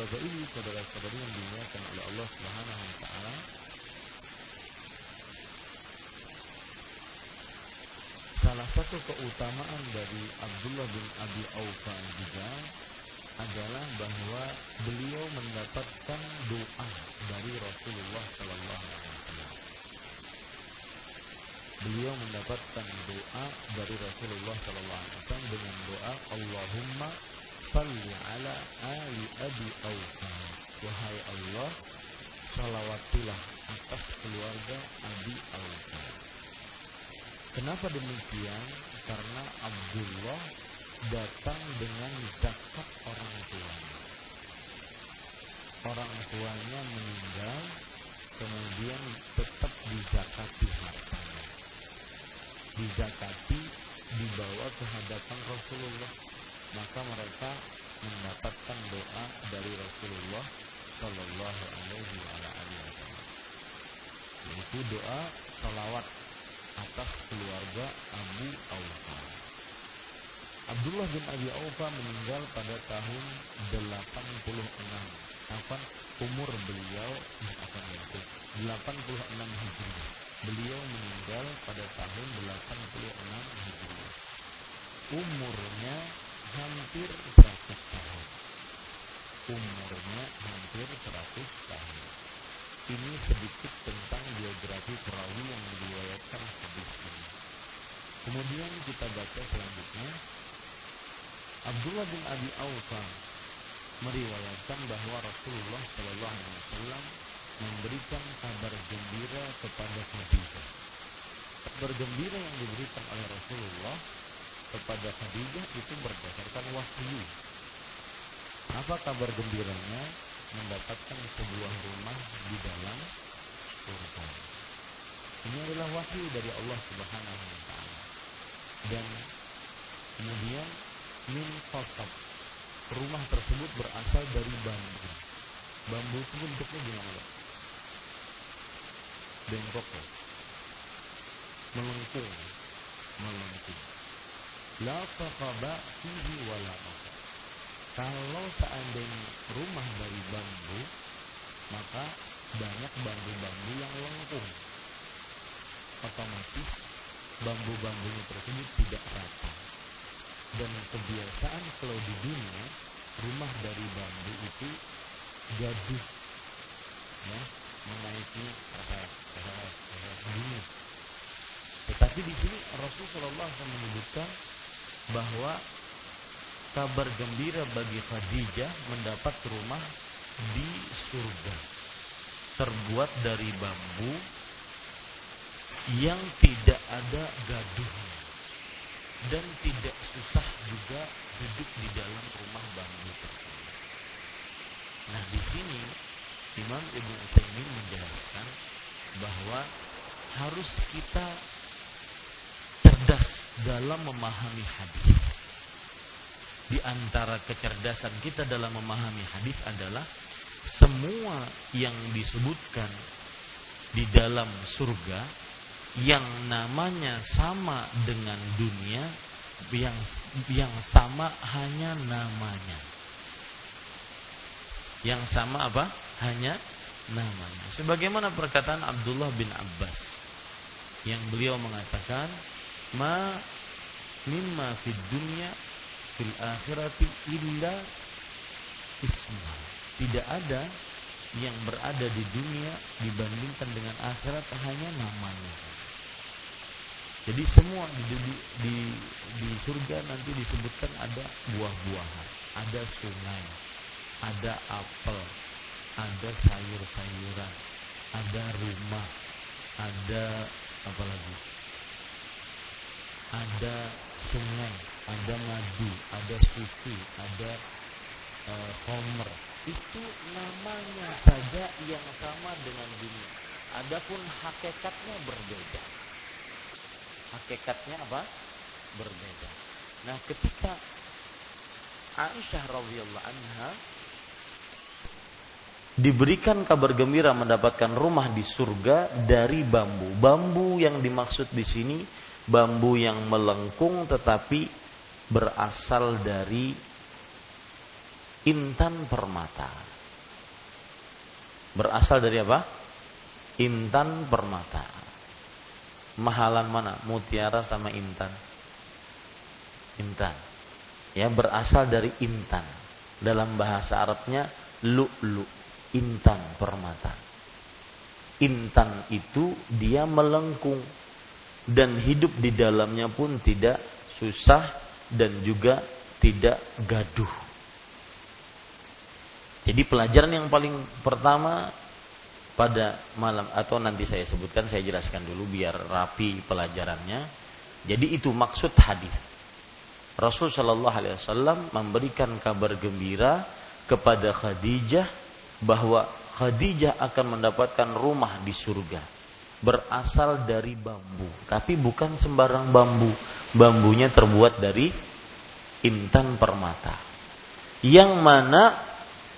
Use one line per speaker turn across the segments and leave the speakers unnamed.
Bapak ini saudara-saudari yang dimuliakan oleh Allah Subhanahu wa taala Salah satu keutamaan dari Abdullah bin Abi Aufa juga adalah bahwa beliau mendapatkan doa dari Rasulullah Sallallahu Alaihi Wasallam. Beliau mendapatkan doa dari Rasulullah Sallallahu Alaihi Wasallam dengan doa Allahumma salli ala ali abi Aufa. Wahai Allah, salawatilah atas keluarga Abi Aufa. Kenapa demikian? Karena Abdullah datang dengan zakat orang tuanya. Orang tuanya meninggal, kemudian tetap dizakati hartanya. Dizakati dibawa ke hadapan Rasulullah. Maka mereka mendapatkan doa dari Rasulullah Shallallahu Alaihi Wasallam. Yaitu doa salawat atas keluarga Abu Aufa. Abdullah bin Abi Aufa meninggal pada tahun 86. Kapan umur beliau akan itu 86 Hijriah. Beliau meninggal pada tahun 86 Hijriah. Umurnya hampir 100 tahun. Umurnya hampir 100 tahun. Ini sedikit tentang biografi perawi yang diriwayatkan hadis ini. Kemudian kita baca selanjutnya Abdullah bin Abi Aufa meriwayatkan bahwa Rasulullah Shallallahu Alaihi Wasallam memberikan kabar gembira kepada Khadijah. Kabar gembira yang diberikan oleh Rasulullah kepada Khadijah itu berdasarkan wahyu. Apa kabar gembiranya? Mendapatkan sebuah rumah di dalam surga. Ini adalah wahyu dari Allah Subhanahu wa taala. Dan kemudian min kosab. Rumah tersebut berasal dari bambu. Bambu itu bentuknya gimana? Bengkok? Melengkung. Melengkung. La faqaba fihi Kalau seandainya rumah dari bambu, maka banyak bambu-bambu yang lengkung. Otomatis bambu-bambunya tersebut tidak rata. Dan kebiasaan kalau di dunia rumah dari bambu itu gaduh ya menaiki bunyi tetapi di sini Rasulullah SAW menyebutkan bahwa kabar gembira bagi Khadijah mendapat rumah di surga terbuat dari bambu yang tidak ada gaduhnya dan tidak susah juga duduk di dalam rumah bambu. Nah di sini Imam Ibnu Utsaimin menjelaskan bahwa harus kita cerdas dalam memahami hadis. Di antara kecerdasan kita dalam memahami hadis adalah semua yang disebutkan di dalam surga yang namanya sama dengan dunia yang yang sama hanya namanya. Yang sama apa? Hanya namanya. Sebagaimana perkataan Abdullah bin Abbas yang beliau mengatakan, "Ma mimma fid dunya fil akhirati illa isma. Tidak ada yang berada di dunia dibandingkan dengan akhirat hanya namanya. Jadi semua di, di, di, di surga nanti disebutkan ada buah-buahan, ada sungai, ada apel, ada sayur-sayuran, ada rumah, ada apa lagi? Ada sungai, ada madu, ada susu, ada uh, homer. Itu namanya saja yang sama dengan dunia. Adapun hakikatnya berbeda. Hakikatnya apa? Berbeda. Nah, ketika Aisyah radhiyallahu anha diberikan kabar gembira mendapatkan rumah di surga dari bambu. Bambu yang dimaksud di sini bambu yang melengkung tetapi berasal dari intan permata. Berasal dari apa? Intan permata. Mahalan mana? Mutiara sama intan. Intan. Ya, berasal dari intan. Dalam bahasa Arabnya lu-lu intan permata. Intan itu dia melengkung dan hidup di dalamnya pun tidak susah dan juga tidak gaduh. Jadi pelajaran yang paling pertama pada malam atau nanti saya sebutkan saya jelaskan dulu biar rapi pelajarannya. Jadi itu maksud hadis. Rasul Shallallahu Alaihi Wasallam memberikan kabar gembira kepada Khadijah bahwa Khadijah akan mendapatkan rumah di surga berasal dari bambu, tapi bukan sembarang bambu. Bambunya terbuat dari intan permata. Yang mana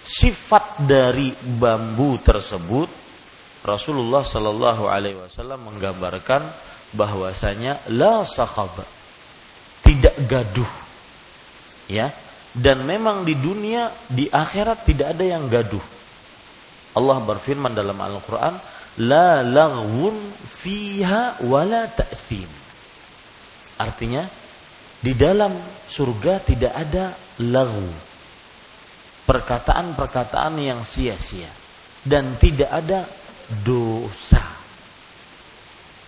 sifat dari bambu tersebut Rasulullah Shallallahu alaihi wasallam menggambarkan bahwasanya la tidak gaduh. Ya. Dan memang di dunia di akhirat tidak ada yang gaduh Allah berfirman dalam Al-Quran, La laghun fiha wala ta'sim. Artinya, di dalam surga tidak ada lagu. Perkataan-perkataan yang sia-sia. Dan tidak ada dosa.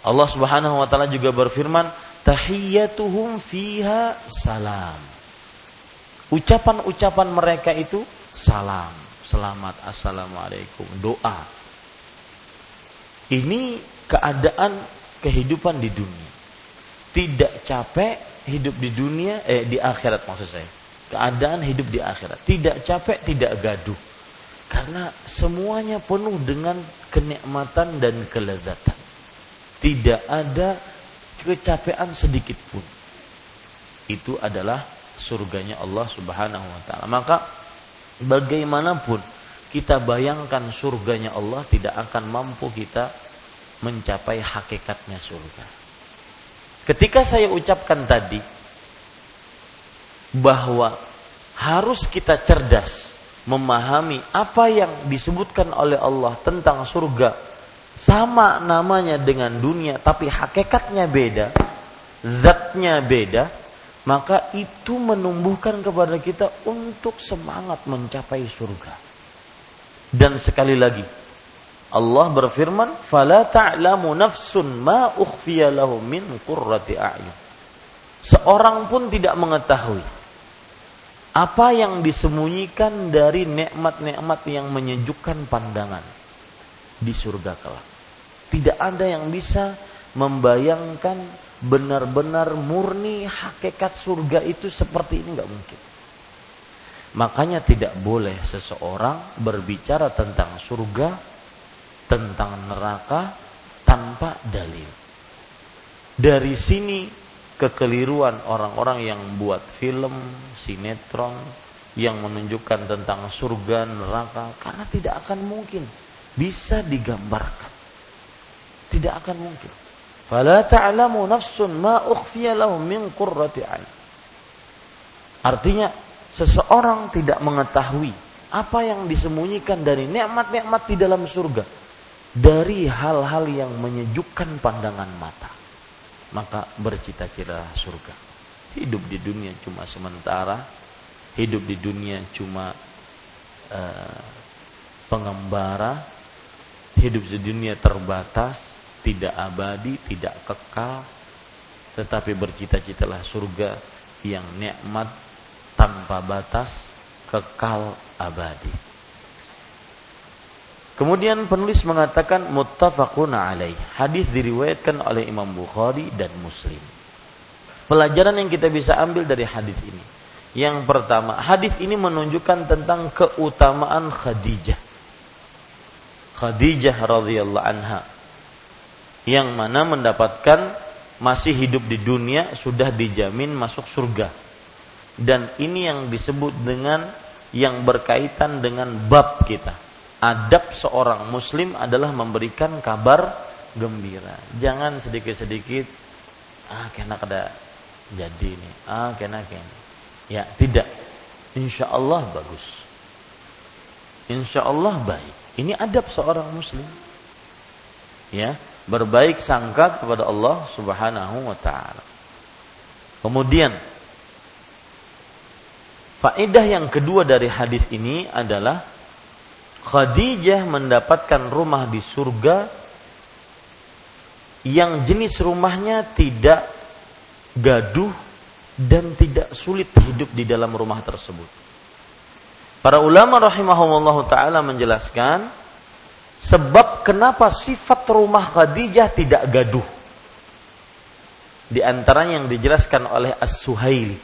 Allah subhanahu wa ta'ala juga berfirman, Tahiyyatuhum fiha salam. Ucapan-ucapan mereka itu salam selamat assalamualaikum doa ini keadaan kehidupan di dunia. Tidak capek hidup di dunia eh di akhirat maksud saya. Keadaan hidup di akhirat. Tidak capek tidak gaduh. Karena semuanya penuh dengan kenikmatan dan kelezatan. Tidak ada kecapean sedikit pun. Itu adalah surganya Allah Subhanahu wa taala. Maka bagaimanapun kita bayangkan surganya Allah tidak akan mampu kita mencapai hakikatnya surga. Ketika saya ucapkan tadi bahwa harus kita cerdas memahami apa yang disebutkan oleh Allah tentang surga sama namanya dengan dunia tapi hakikatnya beda, zatnya beda, maka itu menumbuhkan kepada kita untuk semangat mencapai surga. Dan sekali lagi, Allah berfirman, "Fala ta'lamu nafsun ma ukhfiya lahum min qurrati a'yun." Seorang pun tidak mengetahui apa yang disembunyikan dari nikmat-nikmat yang menyejukkan pandangan di surga kelak. Tidak ada yang bisa membayangkan benar-benar murni hakikat surga itu seperti ini nggak mungkin. Makanya tidak boleh seseorang berbicara tentang surga, tentang neraka tanpa dalil. Dari sini kekeliruan orang-orang yang buat film, sinetron yang menunjukkan tentang surga, neraka karena tidak akan mungkin bisa digambarkan. Tidak akan mungkin. Fala ta'lamu nafsun ma ukhfiya lahum min qurrati. Artinya seseorang tidak mengetahui apa yang disembunyikan dari nikmat-nikmat di dalam surga dari hal-hal yang menyejukkan pandangan mata. Maka bercita-cita surga. hidup di dunia cuma sementara, hidup di dunia cuma uh, pengembara, hidup di dunia terbatas, tidak abadi, tidak kekal, tetapi bercita-citalah surga yang nikmat tanpa batas, kekal abadi. Kemudian penulis mengatakan muttafaqun alaih. Hadis diriwayatkan oleh Imam Bukhari dan Muslim. Pelajaran yang kita bisa ambil dari hadis ini. Yang pertama, hadis ini menunjukkan tentang keutamaan Khadijah. Khadijah radhiyallahu anha yang mana mendapatkan masih hidup di dunia sudah dijamin masuk surga. Dan ini yang disebut dengan yang berkaitan dengan bab kita adab seorang muslim adalah memberikan kabar gembira. Jangan sedikit-sedikit ah kena kada jadi ini, ah kena kena. Ya, tidak. Insya Allah bagus. Insya Allah baik. Ini adab seorang muslim. Ya, berbaik sangka kepada Allah Subhanahu wa taala. Kemudian faedah yang kedua dari hadis ini adalah Khadijah mendapatkan rumah di surga yang jenis rumahnya tidak gaduh dan tidak sulit hidup di dalam rumah tersebut. Para ulama rahimahumullah taala menjelaskan sebab kenapa sifat rumah Khadijah tidak gaduh. Di antaranya yang dijelaskan oleh As-Suhaili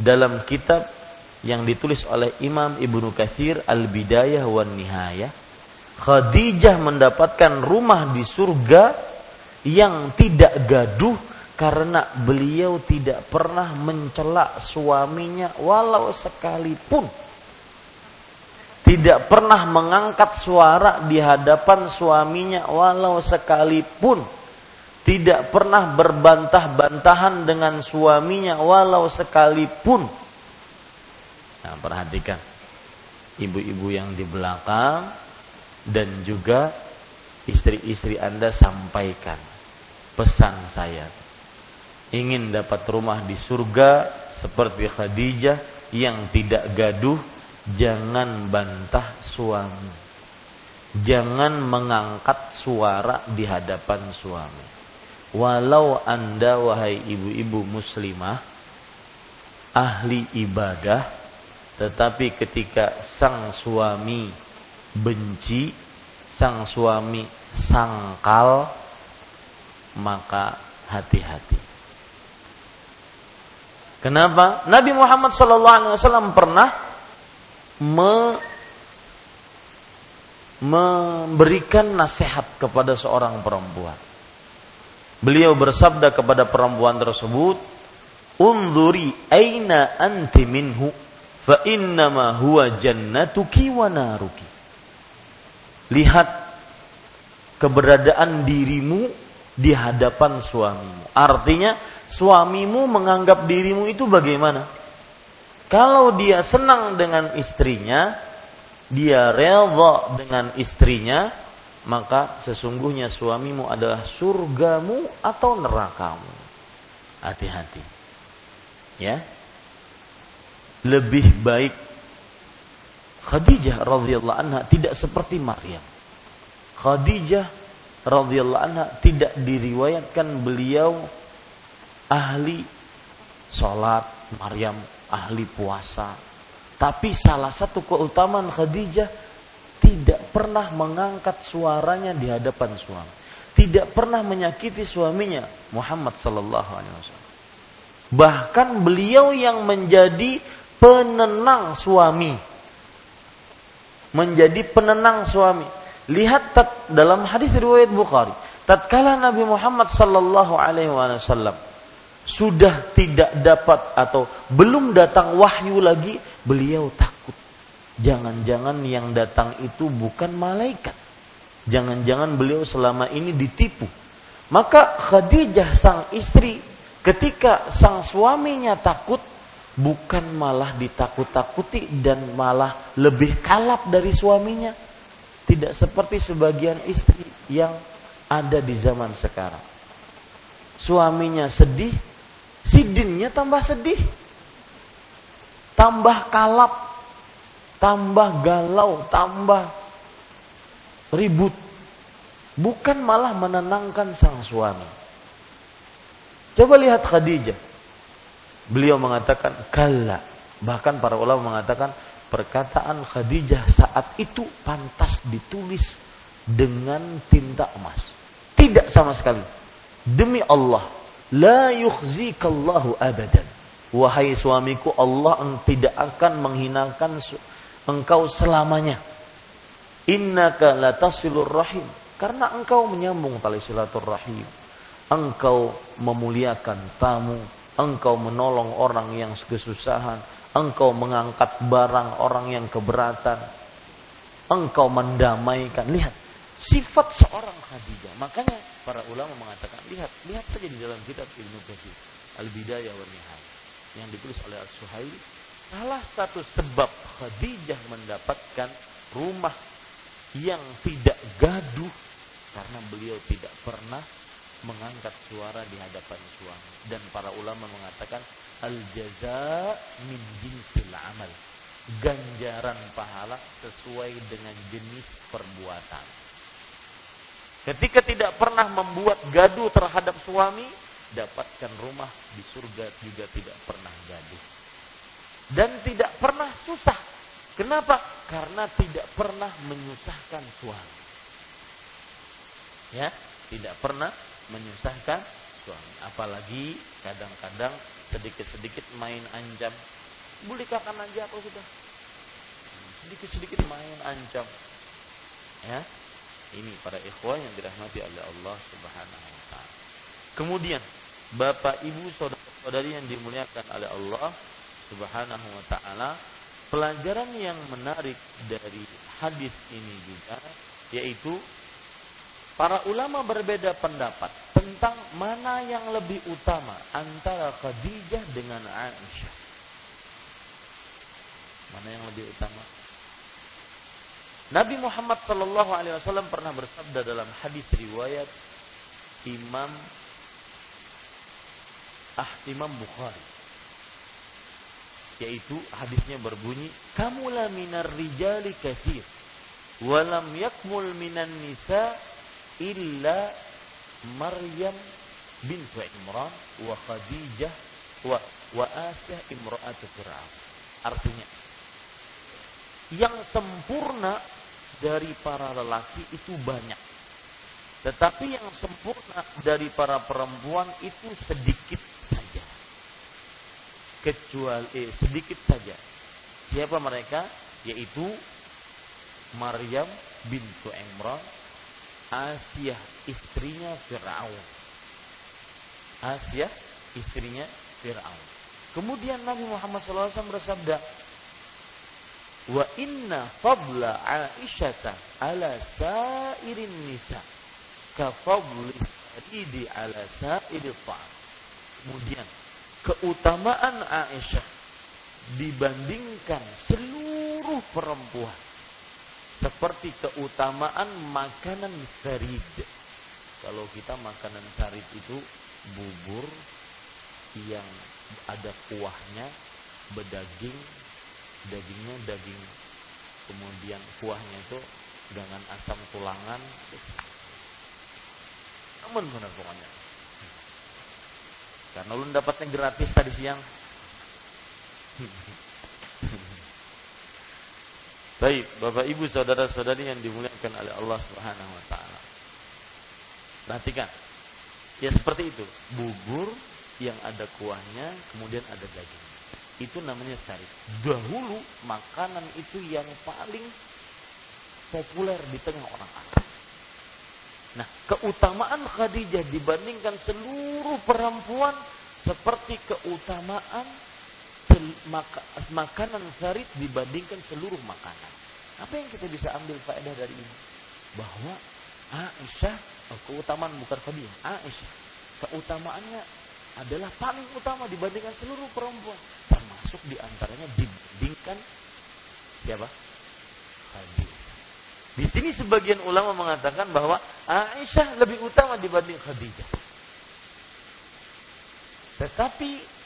dalam kitab yang ditulis oleh Imam Ibnu Katsir Al-Bidayah wan Nihayah Khadijah mendapatkan rumah di surga yang tidak gaduh karena beliau tidak pernah mencela suaminya walau sekalipun. Tidak pernah mengangkat suara di hadapan suaminya walau sekalipun. Tidak pernah berbantah-bantahan dengan suaminya walau sekalipun Nah, perhatikan ibu-ibu yang di belakang dan juga istri-istri Anda sampaikan pesan saya. Ingin dapat rumah di surga seperti Khadijah yang tidak gaduh, jangan bantah suami. Jangan mengangkat suara di hadapan suami. Walau Anda wahai ibu-ibu muslimah ahli ibadah tetapi ketika sang suami benci, sang suami sangkal, maka hati-hati. Kenapa? Nabi Muhammad SAW pernah me, memberikan nasihat kepada seorang perempuan. Beliau bersabda kepada perempuan tersebut, "Unduri aina anti minhu." Fa innama huwa jannatuki wa naruki. Lihat keberadaan dirimu di hadapan suamimu. Artinya suamimu menganggap dirimu itu bagaimana? Kalau dia senang dengan istrinya, dia rela dengan istrinya, maka sesungguhnya suamimu adalah surgamu atau nerakamu. Hati-hati. Ya, lebih baik Khadijah radhiyallahu anha tidak seperti Maryam. Khadijah radhiyallahu anha tidak diriwayatkan beliau ahli sholat, Maryam ahli puasa. Tapi salah satu keutamaan Khadijah tidak pernah mengangkat suaranya di hadapan suami. Tidak pernah menyakiti suaminya Muhammad sallallahu alaihi wasallam. Bahkan beliau yang menjadi penenang suami. Menjadi penenang suami. Lihat tat, dalam hadis riwayat Bukhari, tatkala Nabi Muhammad sallallahu alaihi wasallam sudah tidak dapat atau belum datang wahyu lagi, beliau takut. Jangan-jangan yang datang itu bukan malaikat. Jangan-jangan beliau selama ini ditipu. Maka Khadijah sang istri ketika sang suaminya takut, bukan malah ditakut-takuti dan malah lebih kalap dari suaminya. Tidak seperti sebagian istri yang ada di zaman sekarang. Suaminya sedih, sidinnya tambah sedih. Tambah kalap. Tambah galau. Tambah ribut. Bukan malah menenangkan sang suami. Coba lihat Khadijah. Beliau mengatakan, kalla. Bahkan para ulama mengatakan, perkataan Khadijah saat itu pantas ditulis dengan tinta emas. Tidak sama sekali. Demi Allah, la yukhzikallahu abadan. Wahai suamiku, Allah tidak akan menghinakan engkau selamanya. Innaka latasilur rahim. Karena engkau menyambung tali silaturahim. Engkau memuliakan tamu. Engkau menolong orang yang kesusahan engkau mengangkat barang orang yang keberatan, engkau mendamaikan. Lihat, sifat seorang Khadijah. Makanya para ulama mengatakan, lihat, lihat saja di dalam kitab Ibnu Katsir, Al-Bidayah wa Nihayah yang ditulis oleh Al-Suhaili, salah satu sebab Khadijah mendapatkan rumah yang tidak gaduh karena beliau tidak pernah mengangkat suara di hadapan suami. Dan para ulama mengatakan al jaza min jinsil amal. Ganjaran pahala sesuai dengan jenis perbuatan. Ketika tidak pernah membuat gaduh terhadap suami dapatkan rumah di surga juga tidak pernah gaduh. Dan tidak pernah susah. Kenapa? Karena tidak pernah menyusahkan suami. Ya tidak pernah menyusahkan suami. Apalagi kadang-kadang sedikit-sedikit main anjam bulikahkan aja atau sudah sedikit-sedikit main ancam. Ya? Ini para ikhwan yang dirahmati oleh Allah Subhanahu wa taala. Kemudian Bapak Ibu saudara-saudari yang dimuliakan oleh Allah Subhanahu wa taala pelajaran yang menarik dari hadis ini juga yaitu Para ulama berbeda pendapat tentang mana yang lebih utama antara Khadijah dengan Aisyah. Mana yang lebih utama? Nabi Muhammad Shallallahu Alaihi Wasallam pernah bersabda dalam hadis riwayat Imam Ah Imam Bukhari yaitu hadisnya berbunyi kamulah minar rijali kathir walam yakmul minan nisa illa Maryam bintu Imran wa Khadijah wa wa Asiyah imra'atu Fir'aun. Artinya yang sempurna dari para lelaki itu banyak. Tetapi yang sempurna dari para perempuan itu sedikit saja. Kecuali eh, sedikit saja. Siapa mereka? Yaitu Maryam bintu Imran Asia istrinya Fir'aun. Asia istrinya Fir'aun. Kemudian Nabi Muhammad SAW bersabda, Wa inna fadla Aisyata ala sairin nisa ka fadli di ala sairil ta'am. Kemudian keutamaan Aisyah dibandingkan seluruh perempuan seperti keutamaan makanan sarid. Kalau kita makanan sarid itu bubur yang ada kuahnya, bedaging, dagingnya daging, kemudian kuahnya itu dengan asam tulangan. Namun benar pokoknya. Karena lu dapatnya gratis tadi siang. Baik, Bapak Ibu saudara-saudari yang dimuliakan oleh Allah Subhanahu wa taala. Perhatikan. Ya seperti itu, bubur yang ada kuahnya, kemudian ada daging. Itu namanya sari. Dahulu makanan itu yang paling populer di tengah orang Arab. Nah, keutamaan Khadijah dibandingkan seluruh perempuan seperti keutamaan makanan sarit dibandingkan seluruh makanan. Apa yang kita bisa ambil faedah dari ini? Bahwa Aisyah, oh, keutamaan bukan Khadijah, Aisyah, keutamaannya adalah paling utama dibandingkan seluruh perempuan. Termasuk di antaranya dibandingkan siapa? Khadijah. Di sini sebagian ulama mengatakan bahwa Aisyah lebih utama dibanding Khadijah. Tetapi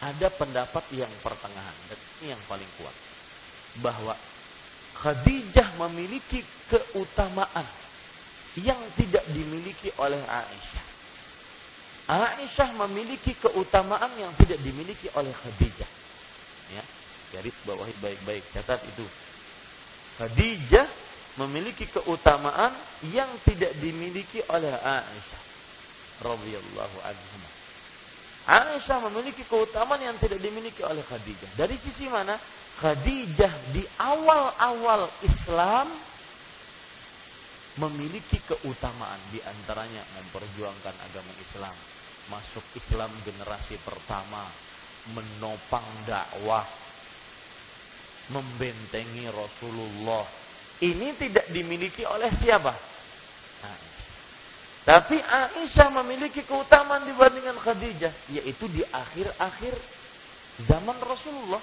ada pendapat yang pertengahan dan ini yang paling kuat bahwa Khadijah memiliki keutamaan yang tidak dimiliki oleh Aisyah. Aisyah memiliki keutamaan yang tidak dimiliki oleh Khadijah. Ya, garis bawahi baik-baik catat itu. Khadijah memiliki keutamaan yang tidak dimiliki oleh Aisyah radhiyallahu anha. Aisyah memiliki keutamaan yang tidak dimiliki oleh Khadijah. Dari sisi mana? Khadijah di awal-awal Islam memiliki keutamaan di antaranya memperjuangkan agama Islam, masuk Islam generasi pertama, menopang dakwah, membentengi Rasulullah. Ini tidak dimiliki oleh siapa? Nah, tapi Aisyah memiliki keutamaan dibandingkan Khadijah, yaitu di akhir-akhir zaman Rasulullah.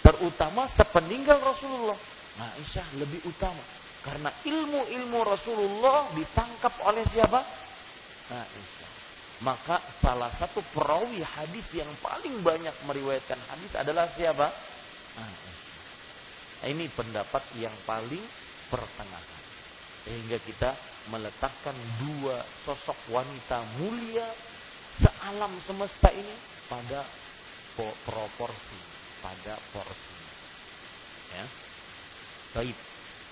Terutama sepeninggal Rasulullah. Aisyah lebih utama karena ilmu-ilmu Rasulullah ditangkap oleh siapa? Aisyah. Maka salah satu perawi hadis yang paling banyak meriwayatkan hadis adalah siapa? Aisyah. Ini pendapat yang paling pertengahan. Sehingga kita meletakkan dua sosok wanita mulia sealam semesta ini pada proporsi, pada porsi. Ya. Baik.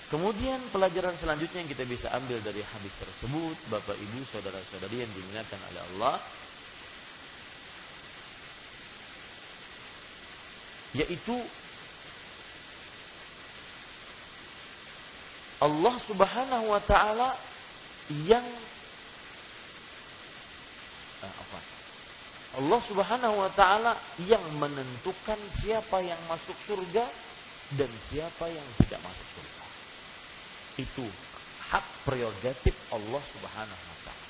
Kemudian pelajaran selanjutnya yang kita bisa ambil dari hadis tersebut, Bapak Ibu, saudara-saudari yang dimuliakan oleh Allah, yaitu Allah Subhanahu wa taala yang apa? Allah Subhanahu wa taala yang menentukan siapa yang masuk surga dan siapa yang tidak masuk surga. Itu hak prerogatif Allah Subhanahu wa taala.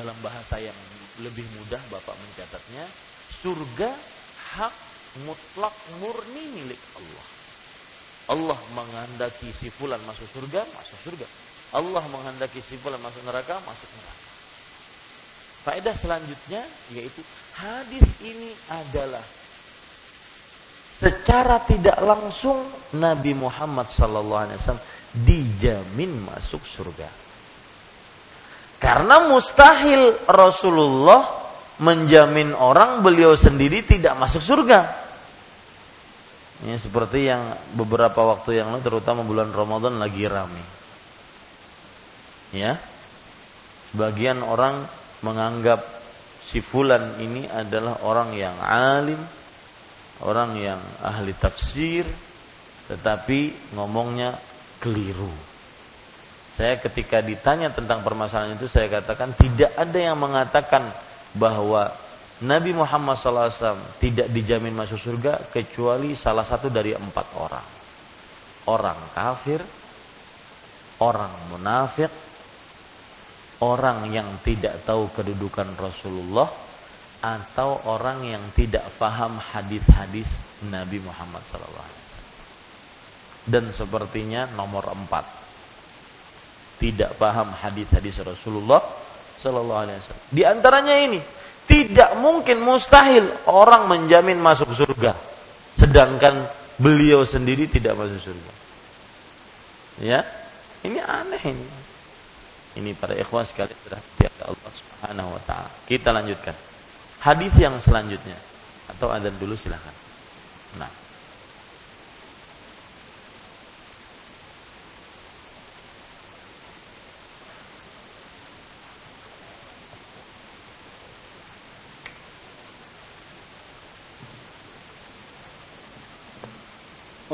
Dalam bahasa yang lebih mudah Bapak mencatatnya, surga hak mutlak murni milik Allah. Allah menghendaki si fulan masuk surga, masuk surga. Allah menghendaki si fulan masuk neraka, masuk neraka. Faedah selanjutnya yaitu hadis ini adalah secara tidak langsung Nabi Muhammad SAW dijamin masuk surga. Karena mustahil Rasulullah menjamin orang beliau sendiri tidak masuk surga. Ini seperti yang beberapa waktu yang lalu terutama bulan Ramadan lagi rame. Ya. Sebagian orang menganggap si fulan ini adalah orang yang alim, orang yang ahli tafsir, tetapi ngomongnya keliru. Saya ketika ditanya tentang permasalahan itu saya katakan tidak ada yang mengatakan bahwa Nabi Muhammad SAW tidak dijamin masuk surga kecuali salah satu dari empat orang. Orang kafir, orang munafik, orang yang tidak tahu kedudukan Rasulullah, atau orang yang tidak paham hadis-hadis Nabi Muhammad SAW. Dan sepertinya nomor empat, tidak paham hadis-hadis Rasulullah Wasallam. Di antaranya ini, tidak mungkin mustahil orang menjamin masuk surga. Sedangkan beliau sendiri tidak masuk surga. Ya, ini aneh ini. Ini para ikhwan sekali tiada Allah Subhanahu wa taala. Kita lanjutkan. Hadis yang selanjutnya atau ada dulu silahkan. Nah.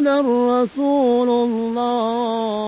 محمدا رسول الله.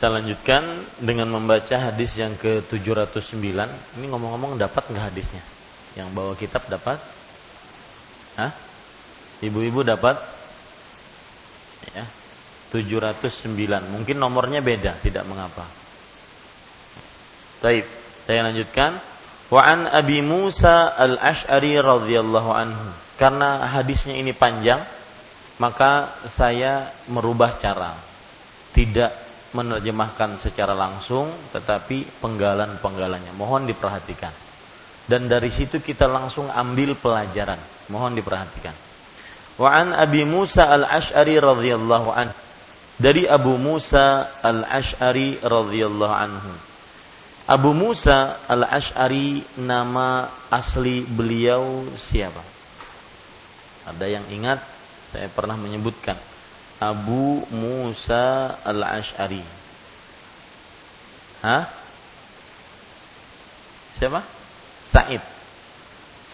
kita lanjutkan dengan membaca hadis yang ke-709. Ini ngomong-ngomong dapat nggak hadisnya? Yang bawa kitab dapat? Hah? Ibu-ibu dapat? Ya. 709. Mungkin nomornya beda, tidak mengapa. Baik, saya lanjutkan. Wa an Abi Musa Al-Asy'ari radhiyallahu anhu. Karena hadisnya ini panjang, maka saya merubah cara tidak menerjemahkan secara langsung tetapi penggalan-penggalannya. Mohon diperhatikan. Dan dari situ kita langsung ambil pelajaran. Mohon diperhatikan. Wa an abi Musa al-Asy'ari radhiyallahu an dari Abu Musa al-Asy'ari radhiyallahu anhu. Abu Musa al-Asy'ari nama asli beliau siapa? Ada yang ingat? Saya pernah menyebutkan Abu Musa al-Ash'ari. Hah? Siapa? Said.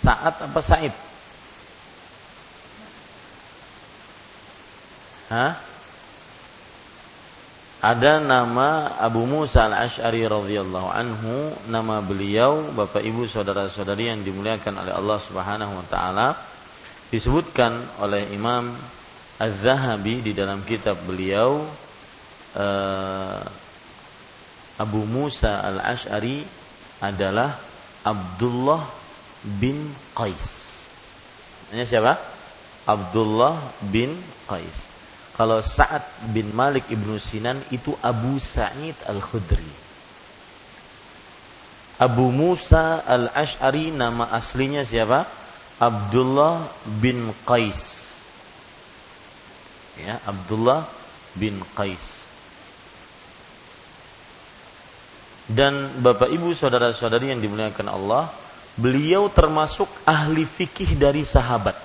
Saat apa Said? Hah? Ada nama Abu Musa al-Ash'ari radhiyallahu anhu, nama beliau Bapak Ibu saudara-saudari yang dimuliakan oleh Allah Subhanahu wa taala disebutkan oleh Imam Az-Zahabi di dalam kitab beliau uh, Abu Musa Al-Ash'ari adalah Abdullah bin Qais. Ini siapa? Abdullah bin Qais. Kalau Sa'ad bin Malik ibnu Sinan itu Abu Sa'id Al-Khudri. Abu Musa Al-Ash'ari nama aslinya siapa? Abdullah bin Qais ya Abdullah bin Qais. Dan Bapak Ibu saudara-saudari yang dimuliakan Allah beliau termasuk ahli fikih dari sahabat.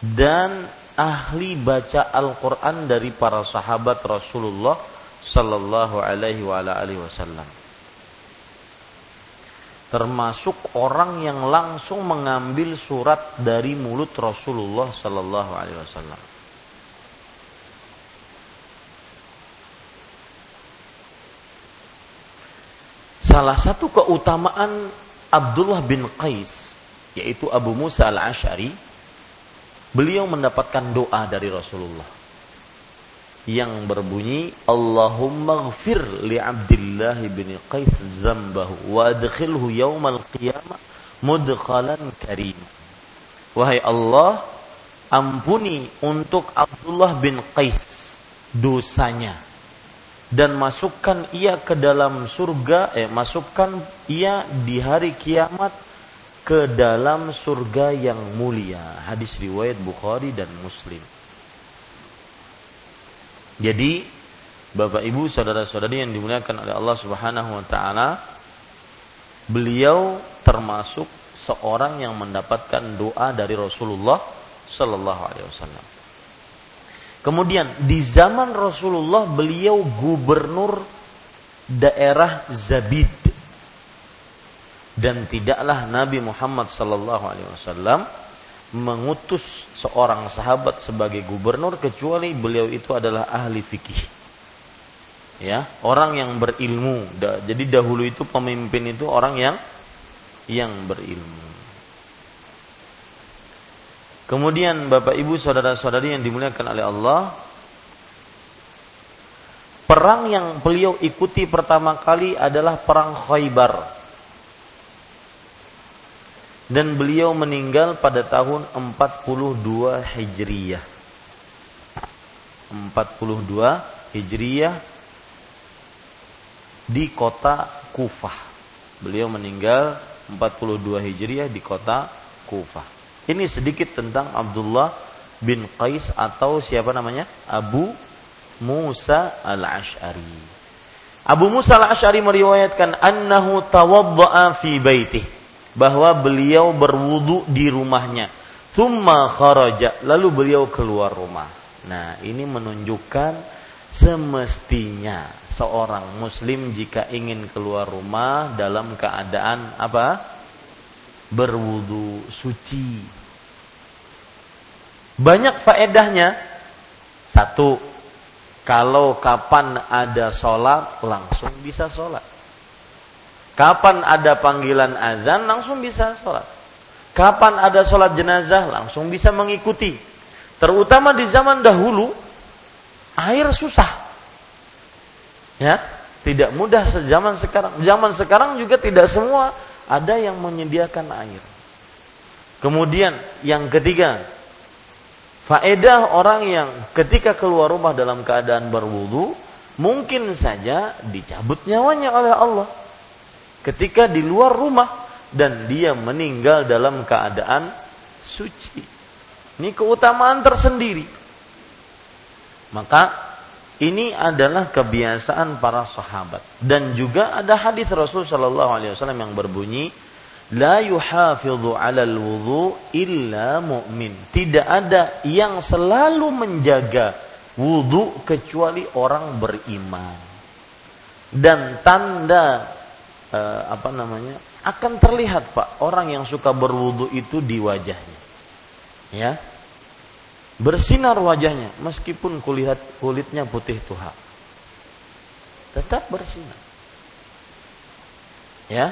Dan ahli baca Al-Qur'an dari para sahabat Rasulullah sallallahu alaihi wasallam. Termasuk orang yang langsung mengambil surat dari mulut Rasulullah sallallahu alaihi wasallam salah satu keutamaan Abdullah bin Qais yaitu Abu Musa al-Ash'ari beliau mendapatkan doa dari Rasulullah yang berbunyi Allahumma ghafir li Abdullah bin Qais zambahu wa adkhilhu yaumal qiyamah mudkhalan karim wahai Allah ampuni untuk Abdullah bin Qais dosanya dan masukkan ia ke dalam surga eh masukkan ia di hari kiamat ke dalam surga yang mulia. Hadis riwayat Bukhari dan Muslim. Jadi Bapak Ibu saudara-saudari yang dimuliakan oleh Allah Subhanahu wa taala beliau termasuk seorang yang mendapatkan doa dari Rasulullah sallallahu alaihi wasallam Kemudian di zaman Rasulullah beliau gubernur daerah Zabid dan tidaklah Nabi Muhammad sallallahu alaihi wasallam mengutus seorang sahabat sebagai gubernur kecuali beliau itu adalah ahli fikih. Ya, orang yang berilmu. Jadi dahulu itu pemimpin itu orang yang yang berilmu. Kemudian Bapak Ibu saudara-saudari yang dimuliakan oleh Allah, perang yang beliau ikuti pertama kali adalah perang Khaybar. Dan beliau meninggal pada tahun 42 Hijriyah. 42 Hijriyah di kota Kufah. Beliau meninggal 42 Hijriah di kota Kufah. Ini sedikit tentang Abdullah bin Qais atau siapa namanya? Abu Musa al-Ash'ari. Abu Musa al-Ash'ari meriwayatkan annahu tawadda'a fi baitih bahwa beliau berwudu di rumahnya. Thumma kharaja, lalu beliau keluar rumah. Nah, ini menunjukkan semestinya seorang muslim jika ingin keluar rumah dalam keadaan apa? berwudu suci. Banyak faedahnya. Satu, kalau kapan ada sholat langsung bisa sholat. Kapan ada panggilan azan langsung bisa sholat. Kapan ada sholat jenazah langsung bisa mengikuti. Terutama di zaman dahulu air susah. Ya, tidak mudah sejaman sekarang. Zaman sekarang juga tidak semua ada yang menyediakan air. Kemudian yang ketiga, faedah orang yang ketika keluar rumah dalam keadaan berwudu mungkin saja dicabut nyawanya oleh Allah. Ketika di luar rumah dan dia meninggal dalam keadaan suci. Ini keutamaan tersendiri. Maka ini adalah kebiasaan para sahabat dan juga ada hadis Rasul Shallallahu Alaihi Wasallam yang berbunyi La yuhafidhu alal wudu illa mu'min. Tidak ada yang selalu menjaga wudu kecuali orang beriman. Dan tanda eh, apa namanya akan terlihat pak orang yang suka berwudu itu di wajahnya. Ya, bersinar wajahnya meskipun kulit kulitnya putih tuha tetap bersinar ya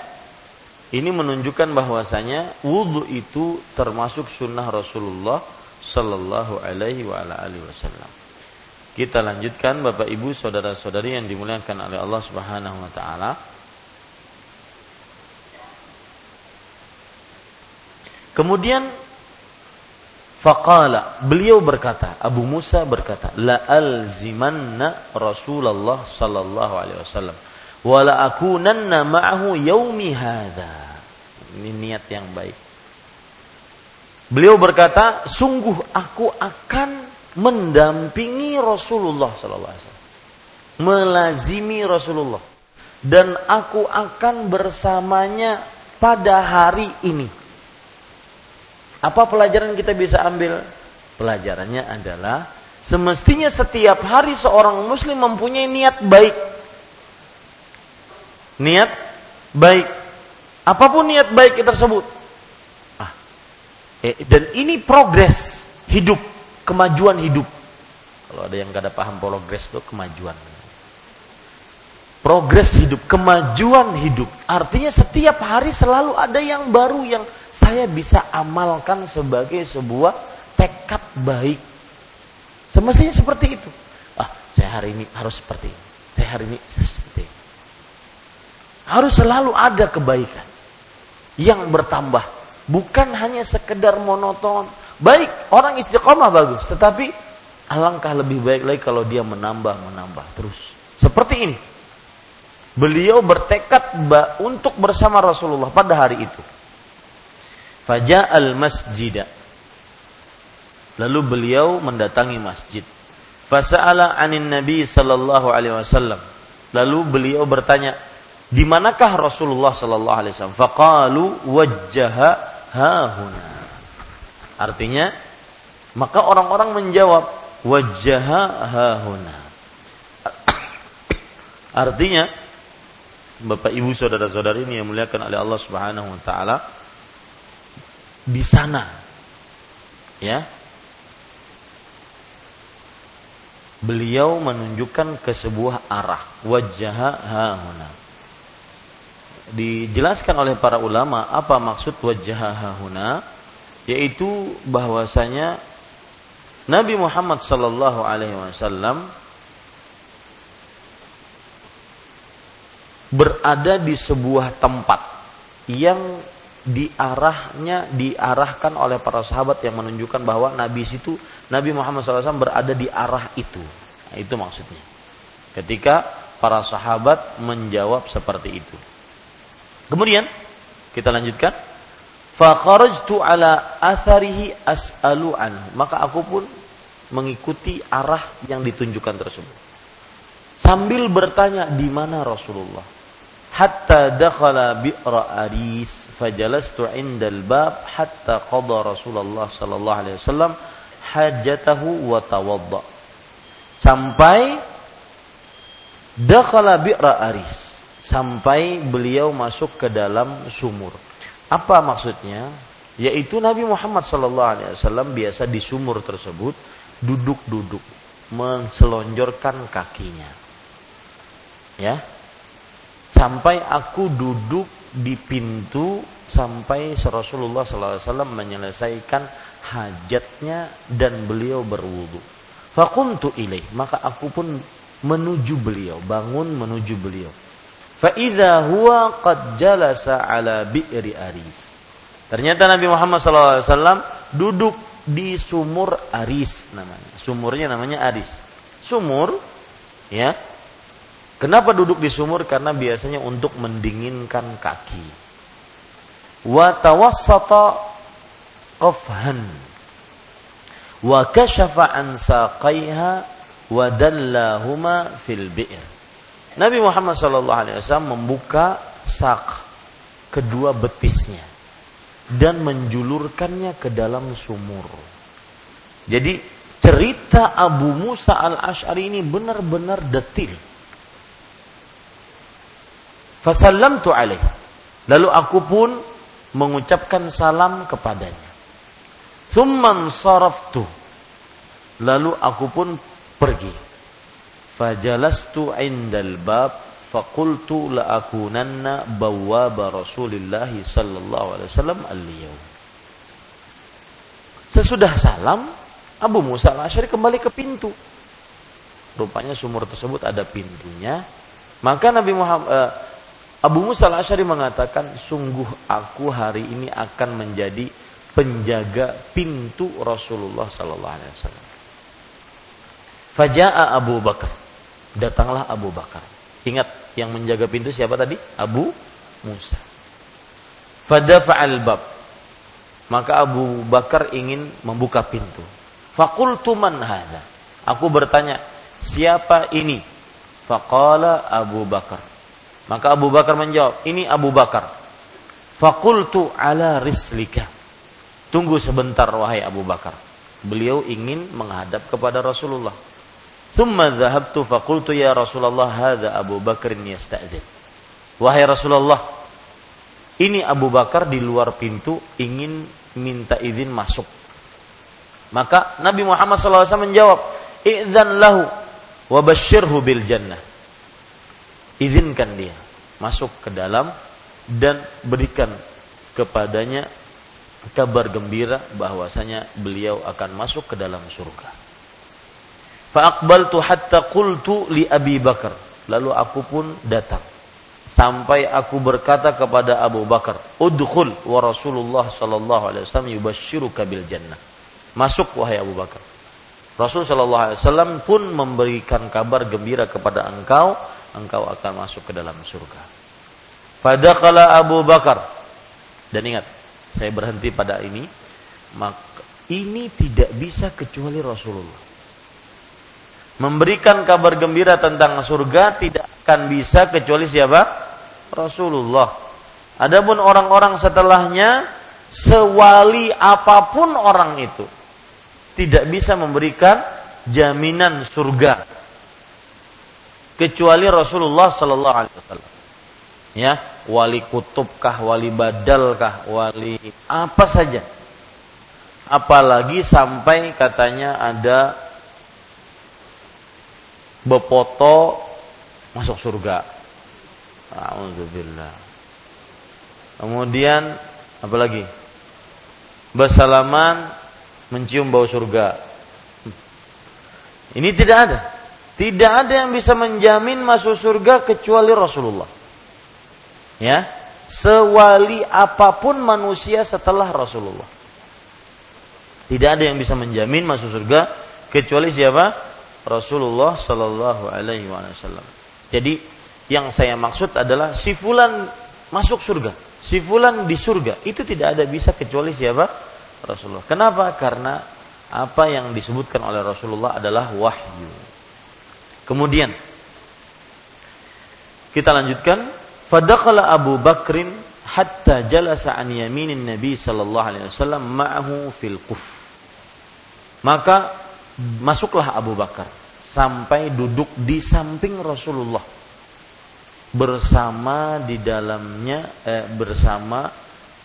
ini menunjukkan bahwasanya wudhu itu termasuk sunnah Rasulullah Sallallahu Alaihi Wasallam. Kita lanjutkan Bapak Ibu saudara-saudari yang dimuliakan oleh Allah Subhanahu Wa Taala. Kemudian Faqala, beliau berkata, Abu Musa berkata, la alzimanna Rasulullah sallallahu alaihi wasallam wa la akunanna ma'ahu yaumi hadza. Ini niat yang baik. Beliau berkata, sungguh aku akan mendampingi Rasulullah sallallahu alaihi wasallam. Melazimi Rasulullah dan aku akan bersamanya pada hari ini apa pelajaran kita bisa ambil? Pelajarannya adalah semestinya setiap hari seorang muslim mempunyai niat baik. Niat baik. Apa pun niat baik tersebut. Ah. Eh, dan ini progres hidup, kemajuan hidup. Kalau ada yang kada paham progres itu kemajuan. Progres hidup, kemajuan hidup. Artinya setiap hari selalu ada yang baru yang saya bisa amalkan sebagai sebuah tekad baik. Semestinya seperti itu. Ah, saya hari ini harus seperti ini. Saya hari ini seperti ini. Harus selalu ada kebaikan yang bertambah, bukan hanya sekedar monoton. Baik, orang istiqomah bagus, tetapi alangkah lebih baik lagi kalau dia menambah, menambah terus. Seperti ini. Beliau bertekad untuk bersama Rasulullah pada hari itu. Faja al masjid. Lalu beliau mendatangi masjid. Fasa'ala anin Nabi sallallahu alaihi wasallam. Lalu beliau bertanya, di manakah Rasulullah sallallahu alaihi wasallam? Faqalu wajjaha hahuna. Artinya, maka orang-orang menjawab wajjaha hahuna. Artinya, Bapak Ibu saudara-saudari ini yang muliakan oleh Allah Subhanahu wa taala di sana ya beliau menunjukkan ke sebuah arah wajah hahuna dijelaskan oleh para ulama apa maksud wajah hahuna yaitu bahwasanya Nabi Muhammad sallallahu alaihi wasallam berada di sebuah tempat yang diarahnya diarahkan oleh para sahabat yang menunjukkan bahwa Nabi situ Nabi Muhammad SAW berada di arah itu. Nah, itu maksudnya. Ketika para sahabat menjawab seperti itu. Kemudian kita lanjutkan. Fakharajtu ala atharihi as'alu anhu. Maka aku pun mengikuti arah yang ditunjukkan tersebut. Sambil bertanya di mana Rasulullah hatta dakhala bi'ra aris fajalastu indal bab hatta qada Rasulullah sallallahu alaihi wasallam hajatahu wa tawadda sampai dakhala bi'ra aris sampai beliau masuk ke dalam sumur apa maksudnya yaitu Nabi Muhammad sallallahu alaihi wasallam biasa di sumur tersebut duduk-duduk menselonjorkan kakinya ya sampai aku duduk di pintu sampai Rasulullah SAW menyelesaikan hajatnya dan beliau berwudu. Fakuntu ilaih, maka aku pun menuju beliau, bangun menuju beliau. Fa'idha huwa qad jalasa ala bi'ri aris. Ternyata Nabi Muhammad SAW duduk di sumur aris namanya. Sumurnya namanya aris. Sumur, ya, Kenapa duduk di sumur? Karena biasanya untuk mendinginkan kaki. Wa tawassata qafhan. Wa kashafa an saqaiha wa dallahuma fil bi'r. Nabi Muhammad wasallam membuka sak kedua betisnya dan menjulurkannya ke dalam sumur. Jadi cerita Abu Musa al-Ash'ari ini benar-benar detil Fasallamtu alaih. Lalu aku pun mengucapkan salam kepadanya. Thumman saraftu. Lalu aku pun pergi. Fajalastu indal bab faqultu la'akunanna bawwaba Rasulillah sallallahu alaihi wasallam al-yawm. Sesudah salam, Abu Musa al-Asy'ari kembali ke pintu. Rupanya sumur tersebut ada pintunya. Maka Nabi Muhammad uh, Abu Musa al-Asyari mengatakan, sungguh aku hari ini akan menjadi penjaga pintu Rasulullah Sallallahu Alaihi Wasallam. Faja'a Abu Bakar. Datanglah Abu Bakar. Ingat, yang menjaga pintu siapa tadi? Abu Musa. Bab. Maka Abu Bakar ingin membuka pintu. Fakultu man hadha. Aku bertanya, siapa ini? Faqala Abu Bakar. Maka Abu Bakar menjawab, ini Abu Bakar. Fakultu ala rislika. Tunggu sebentar wahai Abu Bakar. Beliau ingin menghadap kepada Rasulullah. Thumma zahabtu fakultu ya Rasulullah hadha Abu Bakar yasta'zin. Wahai Rasulullah, ini Abu Bakar di luar pintu ingin minta izin masuk. Maka Nabi Muhammad SAW menjawab, "Idzan lahu wa basyirhu bil jannah." izinkan dia masuk ke dalam dan berikan kepadanya kabar gembira bahwasanya beliau akan masuk ke dalam surga. Fa'aqbaltu hatta qultu li Abi Bakar. Lalu aku pun datang sampai aku berkata kepada Abu Bakar, "Udkhul wa Rasulullah sallallahu alaihi wasallam yubashshiruka bil jannah." Masuk wahai Abu Bakar. Rasul Shallallahu Alaihi Wasallam pun memberikan kabar gembira kepada engkau, engkau akan masuk ke dalam surga. Pada kala Abu Bakar dan ingat, saya berhenti pada ini, maka ini tidak bisa kecuali Rasulullah. Memberikan kabar gembira tentang surga tidak akan bisa kecuali siapa? Rasulullah. Adapun orang-orang setelahnya, sewali apa pun orang itu, tidak bisa memberikan jaminan surga kecuali Rasulullah Sallallahu Alaihi Wasallam. Ya, wali kutubkah, wali badalkah, wali apa saja. Apalagi sampai katanya ada bepoto masuk surga. Alhamdulillah. Kemudian apalagi? Bersalaman mencium bau surga. Ini tidak ada. Tidak ada yang bisa menjamin masuk surga kecuali Rasulullah. Ya, sewali apa pun manusia setelah Rasulullah. Tidak ada yang bisa menjamin masuk surga kecuali siapa? Rasulullah Shallallahu Alaihi Wasallam. Jadi yang saya maksud adalah si fulan masuk surga, si fulan di surga itu tidak ada bisa kecuali siapa? Rasulullah. Kenapa? Karena apa yang disebutkan oleh Rasulullah adalah wahyu. Kemudian kita lanjutkan, fadakhala Abu Bakrin hatta jalasa an yaminin Nabi sallallahu alaihi wasallam ma'ahu fil quf. Maka masuklah Abu Bakar sampai duduk di samping Rasulullah bersama di dalamnya eh, bersama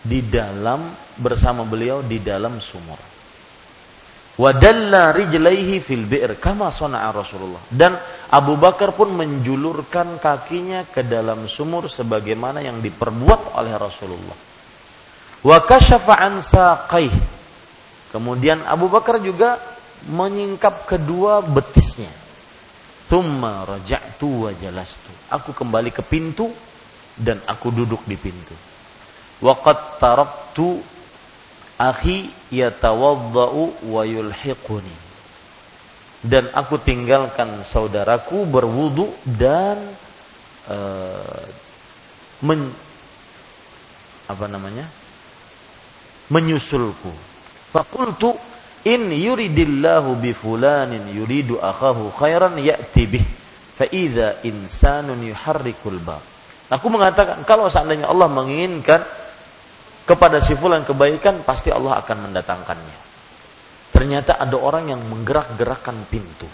di dalam bersama beliau di dalam sumur. Wadalla rijlaihi fil bi'r kama sana'a Rasulullah. Dan Abu Bakar pun menjulurkan kakinya ke dalam sumur sebagaimana yang diperbuat oleh Rasulullah. Wa kasyafa an. Kemudian Abu Bakar juga menyingkap kedua betisnya. Thumma raja'tu wa jalastu. Aku kembali ke pintu dan aku duduk di pintu. Waqad taraktu akhi yatawaddau wa yulhiquni. Dan aku tinggalkan saudaraku berwudu dan uh, men, apa namanya? menyusulku. Fakultu in yuridillahu bi fulanin yuridu akhahu khairan ya'ti bih fa idza insanun yuharrikul bab. Aku mengatakan kalau seandainya Allah menginginkan kepada si fulan kebaikan pasti Allah akan mendatangkannya. Ternyata ada orang yang menggerak-gerakkan pintu.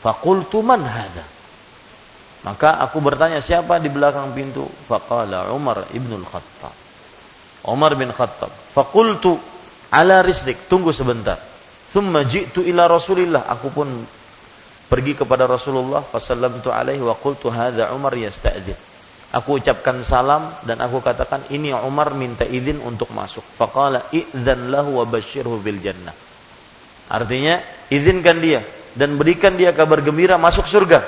Fakultu man hada. Maka aku bertanya siapa di belakang pintu? Faqala Umar ibnul Khattab. Umar bin Khattab. Fakultu ala risdik. Tunggu sebentar. Thumma ji'tu ila Rasulillah. Aku pun pergi kepada Rasulullah. Fasallamtu alaihi wa qultu hadha Umar yasta'zin. Aku ucapkan salam dan aku katakan ini Umar minta izin untuk masuk. Faqala idzan lahu wa basyirhu bil jannah. Artinya izinkan dia dan berikan dia kabar gembira masuk surga.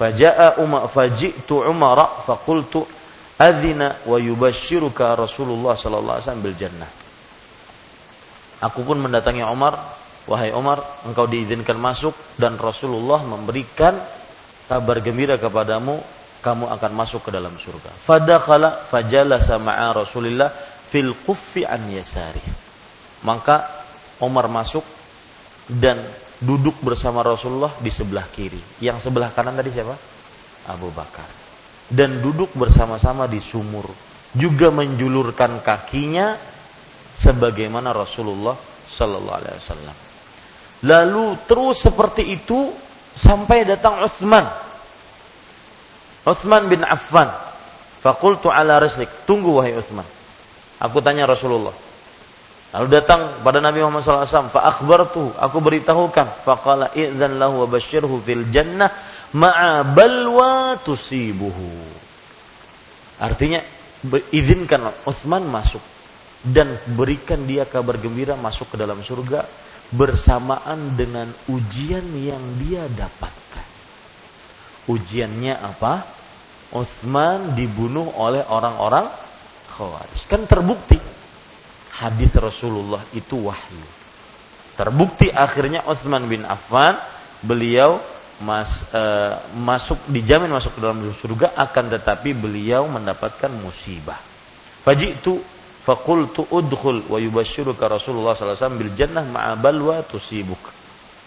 Faja'a Umar faji'tu Umar faqultu adzina wa yubashshiruka Rasulullah sallallahu alaihi wasallam bil jannah. Aku pun mendatangi Umar, wahai Umar, engkau diizinkan masuk dan Rasulullah memberikan kabar gembira kepadamu kamu akan masuk ke dalam surga. Fadakhala fajalasa ma'a Rasulillah fil kuffi an yasari. Maka Umar masuk dan duduk bersama Rasulullah di sebelah kiri. Yang sebelah kanan tadi siapa? Abu Bakar. Dan duduk bersama-sama di sumur. Juga menjulurkan kakinya sebagaimana Rasulullah Sallallahu Alaihi Wasallam. Lalu terus seperti itu sampai datang Utsman Uthman bin Affan. Fakultu ala rislik. Tunggu wahai Uthman. Aku tanya Rasulullah. Lalu datang pada Nabi Muhammad SAW. Fa. Aku beritahukan. Faqala i'zan lahu wa basyirhu fil jannah. Ma'a balwa tusibuhu. Artinya izinkan Uthman masuk dan berikan dia kabar gembira masuk ke dalam surga bersamaan dengan ujian yang dia dapat. Ujiannya apa? Uthman dibunuh oleh orang-orang Khawarij. Kan terbukti hadis Rasulullah itu wahyu. Terbukti akhirnya Utsman bin Affan beliau mas, e, masuk dijamin masuk ke dalam surga akan tetapi beliau mendapatkan musibah. Fajitu faqultu udkhul wa yubashshiruka Rasulullah wasallam bil jannah ma'a balwa tusibuk.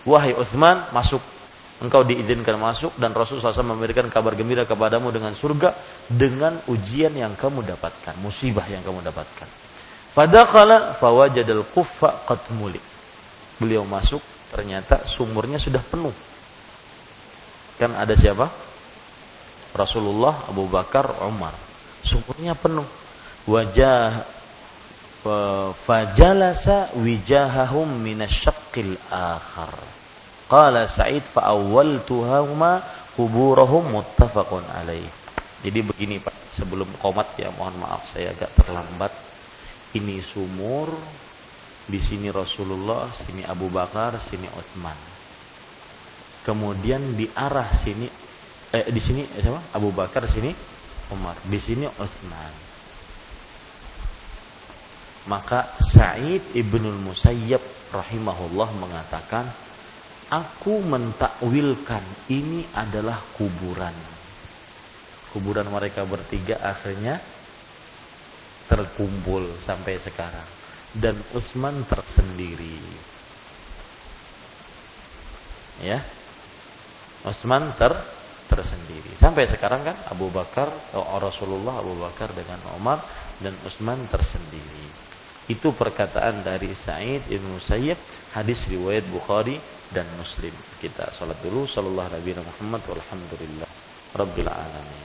Wahai Utsman, masuk. Engkau diizinkan masuk dan Rasulullah SAW memberikan kabar gembira kepadamu dengan surga dengan ujian yang kamu dapatkan, musibah yang kamu dapatkan. Fadakala fawajadal kuffa qad muli. Beliau masuk, ternyata sumurnya sudah penuh. Kan ada siapa? Rasulullah, Abu Bakar, Umar. Sumurnya penuh. Wajah fajalasa wijahahum minasyaqqil akhar. Qala Sa'id fa awwaltuhuma kuburahum muttafaqun alaih. Jadi begini Pak, sebelum komat ya mohon maaf saya agak terlambat ini sumur, di sini Rasulullah, sini Abu Bakar, sini Utsman. Kemudian di arah sini eh di sini eh, siapa? Abu Bakar, sini Umar, di sini Utsman. Maka Sa'id ibnul Musayyab rahimahullah mengatakan, aku mentakwilkan ini adalah kuburan. Kuburan mereka bertiga akhirnya terkumpul sampai sekarang dan Utsman tersendiri. Ya. Utsman ter tersendiri. Sampai sekarang kan Abu Bakar, oh, Rasulullah Abu Bakar dengan Umar dan Utsman tersendiri. Itu perkataan dari Sa'id Ibn Musayyib, hadis riwayat Bukhari dan Muslim. Kita salat dulu sallallahu alaihi Muhammad walhamdulillah rabbil alamin.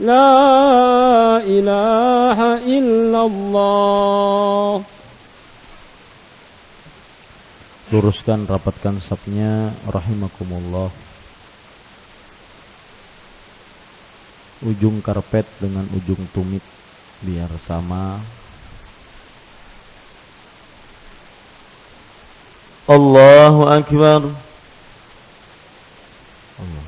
لا إله إلا الله
Luruskan, rapatkan sapnya Rahimakumullah Ujung karpet dengan ujung tumit Biar sama
Allahu Akbar Allah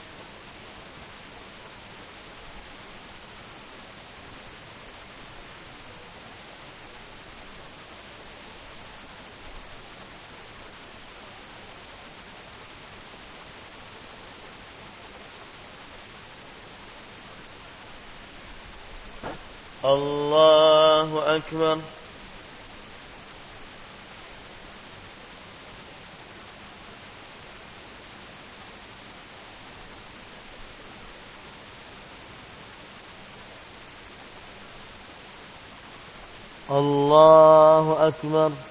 الله أكبر. الله أكبر.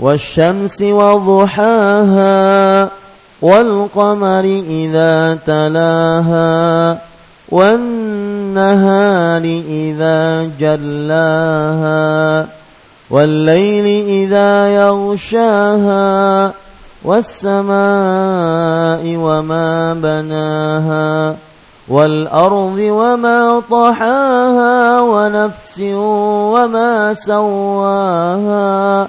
والشمس وضحاها والقمر إذا تلاها والنهار إذا جلاها والليل إذا يغشاها والسماء وما بناها والأرض وما طحاها ونفس وما سواها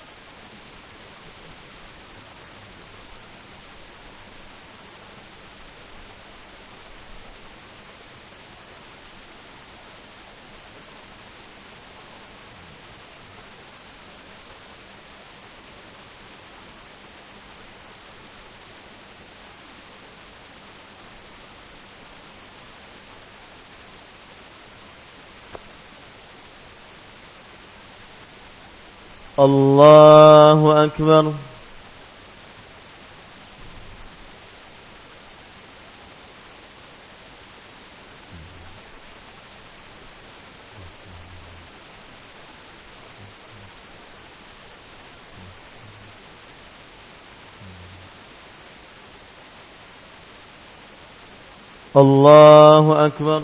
الله أكبر. الله أكبر.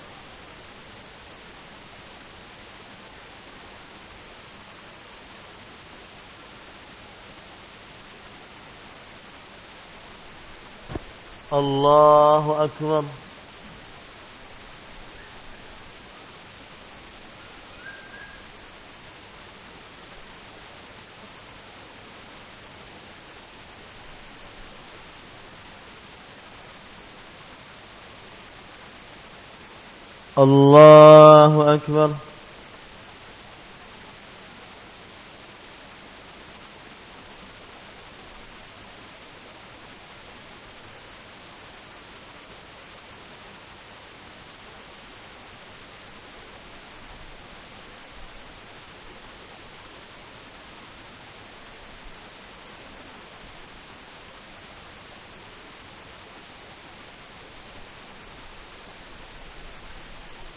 الله أكبر. الله أكبر.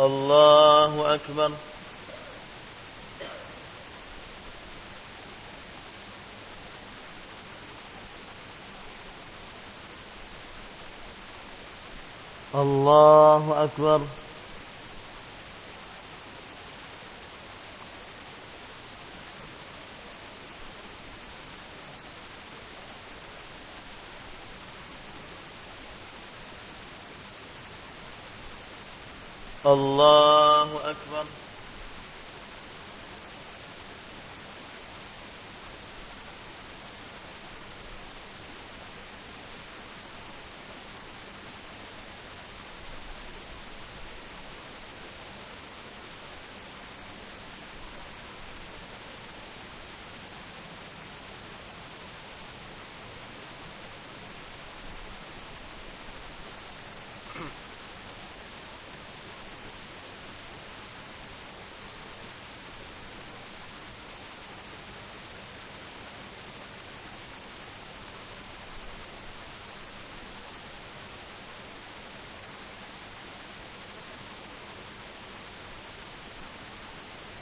الله أكبر. الله أكبر. الله أكبر.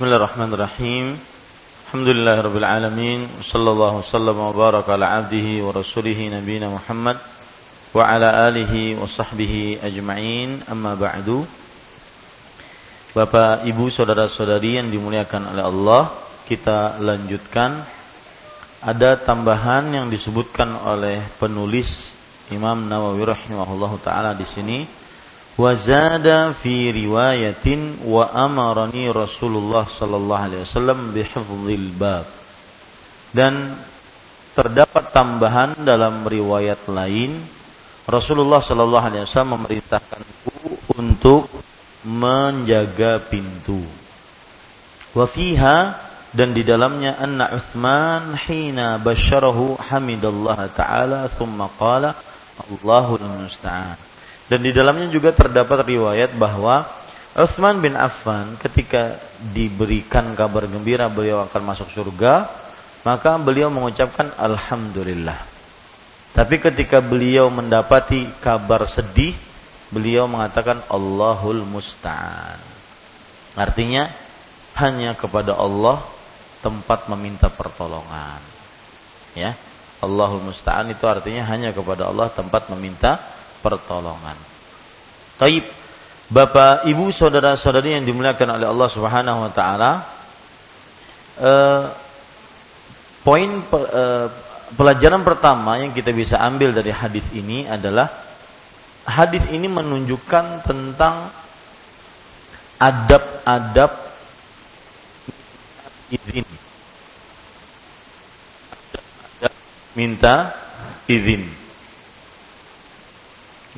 Bismillahirrahmanirrahim. Alhamdulillahirabbil alamin. Sallallahu wasallam wa baraka ala abdihi wa rasulih nabiyina Muhammad wa ala alihi wa sahbihi ajma'in. Amma ba'du. Bapak, Ibu, saudara-saudari yang dimuliakan oleh Allah, kita lanjutkan ada tambahan yang disebutkan oleh penulis Imam Nawawi rahimahullahu taala di sini wazada fi riwayatin wa amarani Rasulullah sallallahu alaihi wasallam bihifdzil bab dan terdapat tambahan dalam riwayat lain Rasulullah sallallahu alaihi wasallam memerintahkanku untuk menjaga pintu. Wa fiha dan di dalamnya anna Uthman hina basyarahu hamidallah taala thumma qala Allahul musta'an. Dan di dalamnya juga terdapat riwayat bahwa Uthman bin Affan ketika diberikan kabar gembira beliau akan masuk surga, maka beliau mengucapkan alhamdulillah. Tapi ketika beliau mendapati kabar sedih, beliau mengatakan Allahul Musta'an. Artinya hanya kepada Allah tempat meminta pertolongan. Ya. Allahul Musta'an itu artinya hanya kepada Allah tempat meminta pertolongan. Taib. Bapak, Ibu, saudara-saudari yang dimuliakan oleh Allah Subhanahu wa taala, eh, poin eh, pelajaran pertama yang kita bisa ambil dari hadis ini adalah hadis ini menunjukkan tentang adab-adab izin. Minta izin.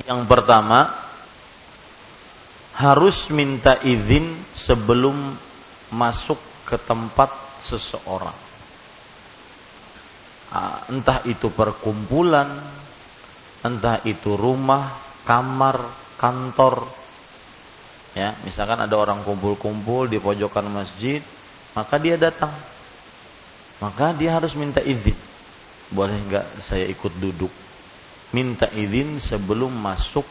Yang pertama harus minta izin sebelum masuk ke tempat seseorang. Ah, entah itu perkumpulan, entah itu rumah, kamar, kantor. Ya, misalkan ada orang kumpul-kumpul di pojokan masjid, maka dia datang. Maka dia harus minta izin. Boleh enggak saya ikut duduk? Minta izin sebelum masuk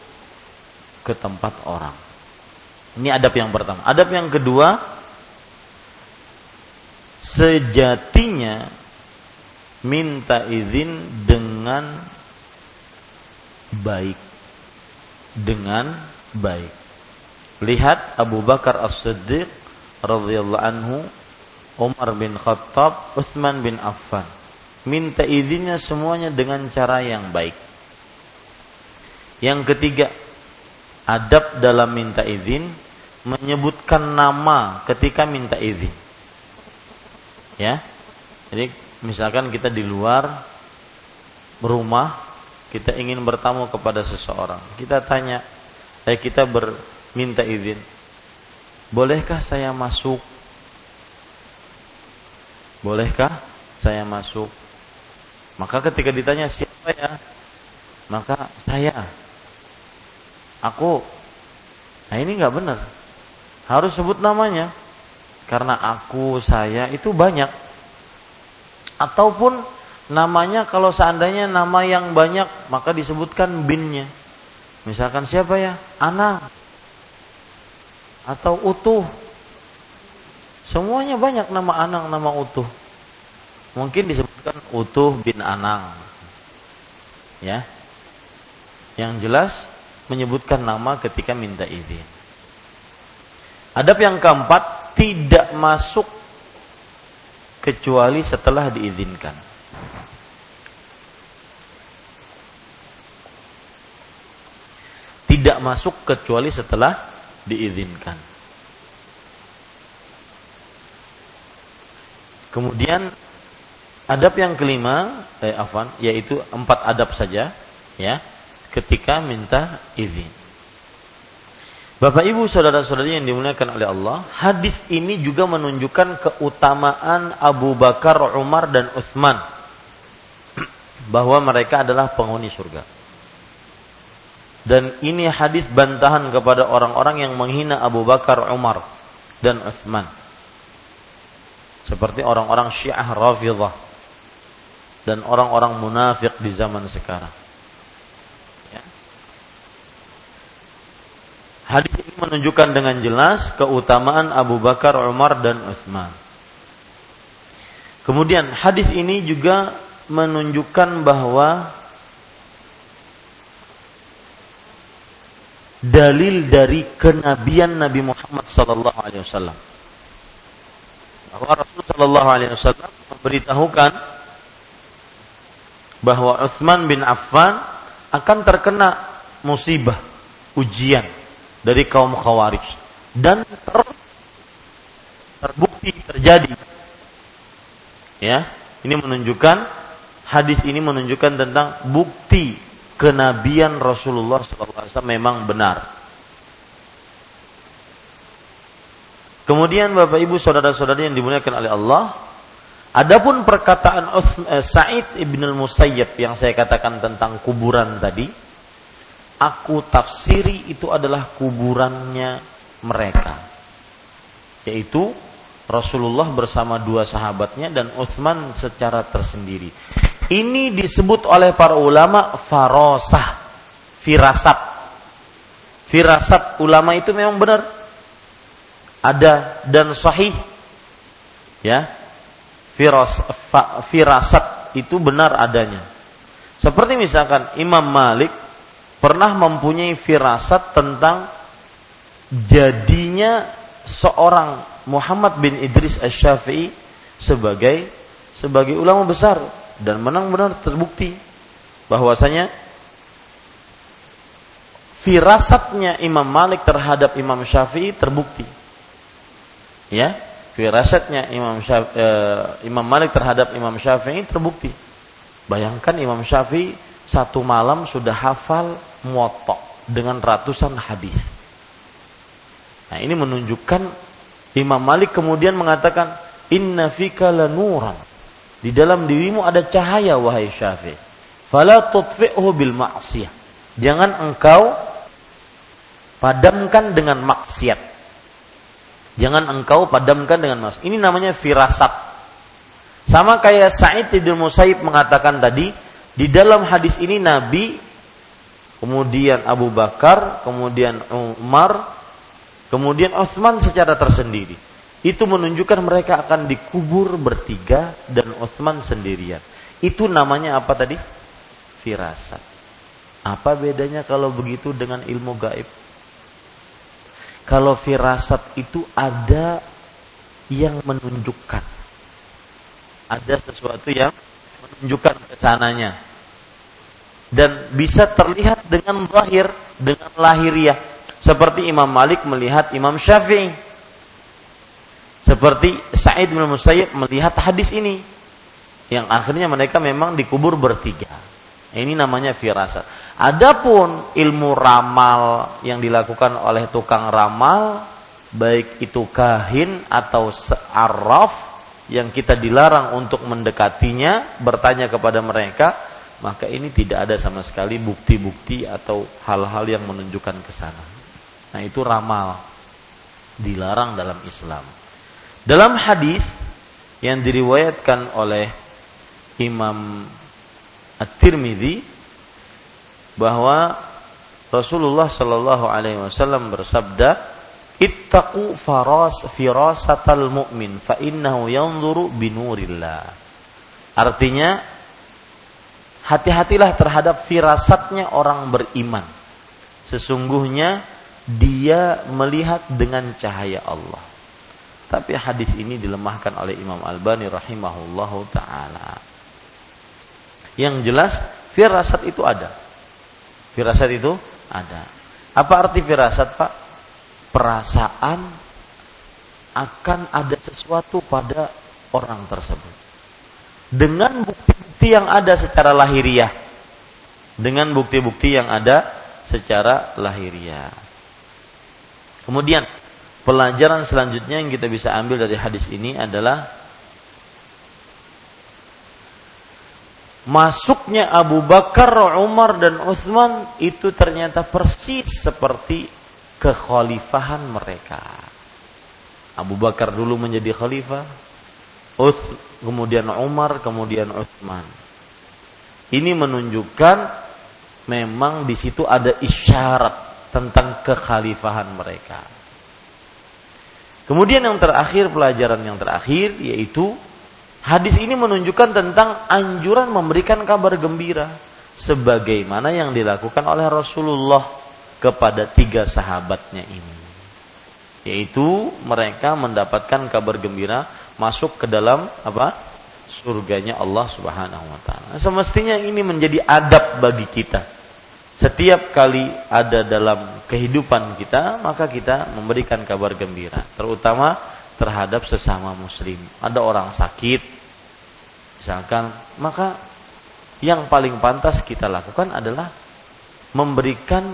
ke tempat orang. Ini adab yang pertama. Adab yang kedua, sejatinya minta izin dengan baik dengan baik. Lihat Abu Bakar As-Siddiq radhiyallahu anhu, Umar bin Khattab, Uthman bin Affan. Minta izinnya semuanya dengan cara yang baik. Yang ketiga, adab dalam minta izin menyebutkan nama ketika minta izin. Ya. Jadi misalkan kita di luar rumah kita ingin bertamu kepada seseorang, kita tanya, eh kita berminta izin, bolehkah saya masuk? Bolehkah saya masuk? Maka ketika ditanya siapa ya, maka saya, aku, nah ini nggak benar, harus sebut namanya, karena aku saya itu banyak, ataupun namanya kalau seandainya nama yang banyak maka disebutkan binnya. Misalkan siapa ya? Ana atau utuh. Semuanya banyak nama Anang, nama utuh. Mungkin disebutkan utuh bin Anang. Ya. Yang jelas menyebutkan nama ketika minta izin. Adab yang keempat tidak masuk kecuali setelah diizinkan. tidak masuk kecuali setelah diizinkan. Kemudian adab yang kelima, eh, afan, yaitu empat adab saja, ya, ketika minta izin. Bapak Ibu saudara-saudari yang dimuliakan oleh Allah, hadis ini juga menunjukkan keutamaan Abu Bakar, Umar dan Utsman bahwa mereka adalah penghuni surga. Dan ini hadis bantahan kepada orang-orang yang menghina Abu Bakar, Umar, dan Uthman. Seperti orang-orang Syiah Rafidah dan orang-orang munafik di zaman sekarang. Hadis ini menunjukkan dengan jelas keutamaan Abu Bakar, Umar dan Utsman. Kemudian hadis ini juga menunjukkan bahwa dalil dari kenabian Nabi Muhammad sallallahu alaihi wasallam. Bahwa Rasul sallallahu alaihi wasallam memberitahukan bahwa Utsman bin Affan akan terkena musibah, ujian dari kaum Khawarij dan ter, terbukti terjadi. Ya, ini menunjukkan hadis ini menunjukkan tentang bukti kenabian Rasulullah SAW memang benar. Kemudian Bapak Ibu saudara-saudari yang dimuliakan oleh Allah, adapun perkataan eh, Sa'id ibn al-Musayyib yang saya katakan tentang kuburan tadi, aku tafsiri itu adalah kuburannya mereka. Yaitu Rasulullah bersama dua sahabatnya dan Uthman secara tersendiri. Ini disebut oleh para ulama farosah, firasat. Firasat ulama itu memang benar. Ada dan sahih. Ya. Firas, fa, firasat itu benar adanya. Seperti misalkan Imam Malik pernah mempunyai firasat tentang jadinya seorang Muhammad bin Idris Asy-Syafi'i sebagai sebagai ulama besar dan menang benar terbukti bahwasanya firasatnya Imam Malik terhadap Imam Syafi'i terbukti. Ya, firasatnya Imam Syafi'i, eh, Imam Malik terhadap Imam Syafi'i terbukti. Bayangkan Imam Syafi'i satu malam sudah hafal muwatta dengan ratusan hadis. Nah, ini menunjukkan Imam Malik kemudian mengatakan inna fika lanuran. Di dalam dirimu ada cahaya wahai Syafi'i. Fala tutfi'hu bil ma'siyah. Jangan engkau padamkan dengan maksiat. Jangan engkau padamkan dengan maksiat. Ini namanya firasat. Sama kayak Sa'id bin Musayyib mengatakan tadi, di dalam hadis ini Nabi kemudian Abu Bakar, kemudian Umar, kemudian Utsman secara tersendiri. Itu menunjukkan mereka akan dikubur bertiga dan Utsman sendirian. Itu namanya apa tadi? Firasat. Apa bedanya kalau begitu dengan ilmu gaib? Kalau firasat itu ada yang menunjukkan. Ada sesuatu yang menunjukkan ke sananya dan bisa terlihat dengan lahir dengan lahiriah. Seperti Imam Malik melihat Imam Syafi'i. Seperti Sa'id bin Musayyib melihat hadis ini. Yang akhirnya mereka memang dikubur bertiga. Ini namanya firasat. Adapun ilmu ramal yang dilakukan oleh tukang ramal baik itu kahin atau se'arraf yang kita dilarang untuk mendekatinya bertanya kepada mereka maka ini tidak ada sama sekali bukti-bukti atau hal-hal yang menunjukkan ke sana. Nah, itu ramal dilarang dalam Islam. Dalam hadis yang diriwayatkan oleh Imam At-Tirmidzi bahwa Rasulullah Shallallahu alaihi wasallam bersabda, "Ittaqu faras firasatal mu'min fa innahu yanzuru binurillah." Artinya hati-hatilah terhadap firasatnya orang beriman. Sesungguhnya dia melihat dengan cahaya Allah. Tapi hadis ini dilemahkan oleh Imam Albani rahimahullahu taala. Yang jelas firasat itu ada. Firasat itu ada. Apa arti firasat, Pak? Perasaan akan ada sesuatu pada orang tersebut. Dengan bukti bukti yang ada secara lahiriah dengan bukti-bukti yang ada secara lahiriah. Kemudian pelajaran selanjutnya yang kita bisa ambil dari hadis ini adalah masuknya Abu Bakar, Umar dan Uthman itu ternyata persis seperti kekhalifahan mereka. Abu Bakar dulu menjadi khalifah, kemudian Umar, kemudian Utsman. Ini menunjukkan memang di situ ada isyarat tentang kekhalifahan mereka. Kemudian yang terakhir pelajaran yang terakhir yaitu hadis ini menunjukkan tentang anjuran memberikan kabar gembira sebagaimana yang dilakukan oleh Rasulullah kepada tiga sahabatnya ini. Yaitu mereka mendapatkan kabar gembira masuk ke dalam apa? surganya Allah Subhanahu wa taala. Semestinya ini menjadi adab bagi kita setiap kali ada dalam kehidupan kita, maka kita memberikan kabar gembira, terutama terhadap sesama muslim. Ada orang sakit, misalkan, maka yang paling pantas kita lakukan adalah memberikan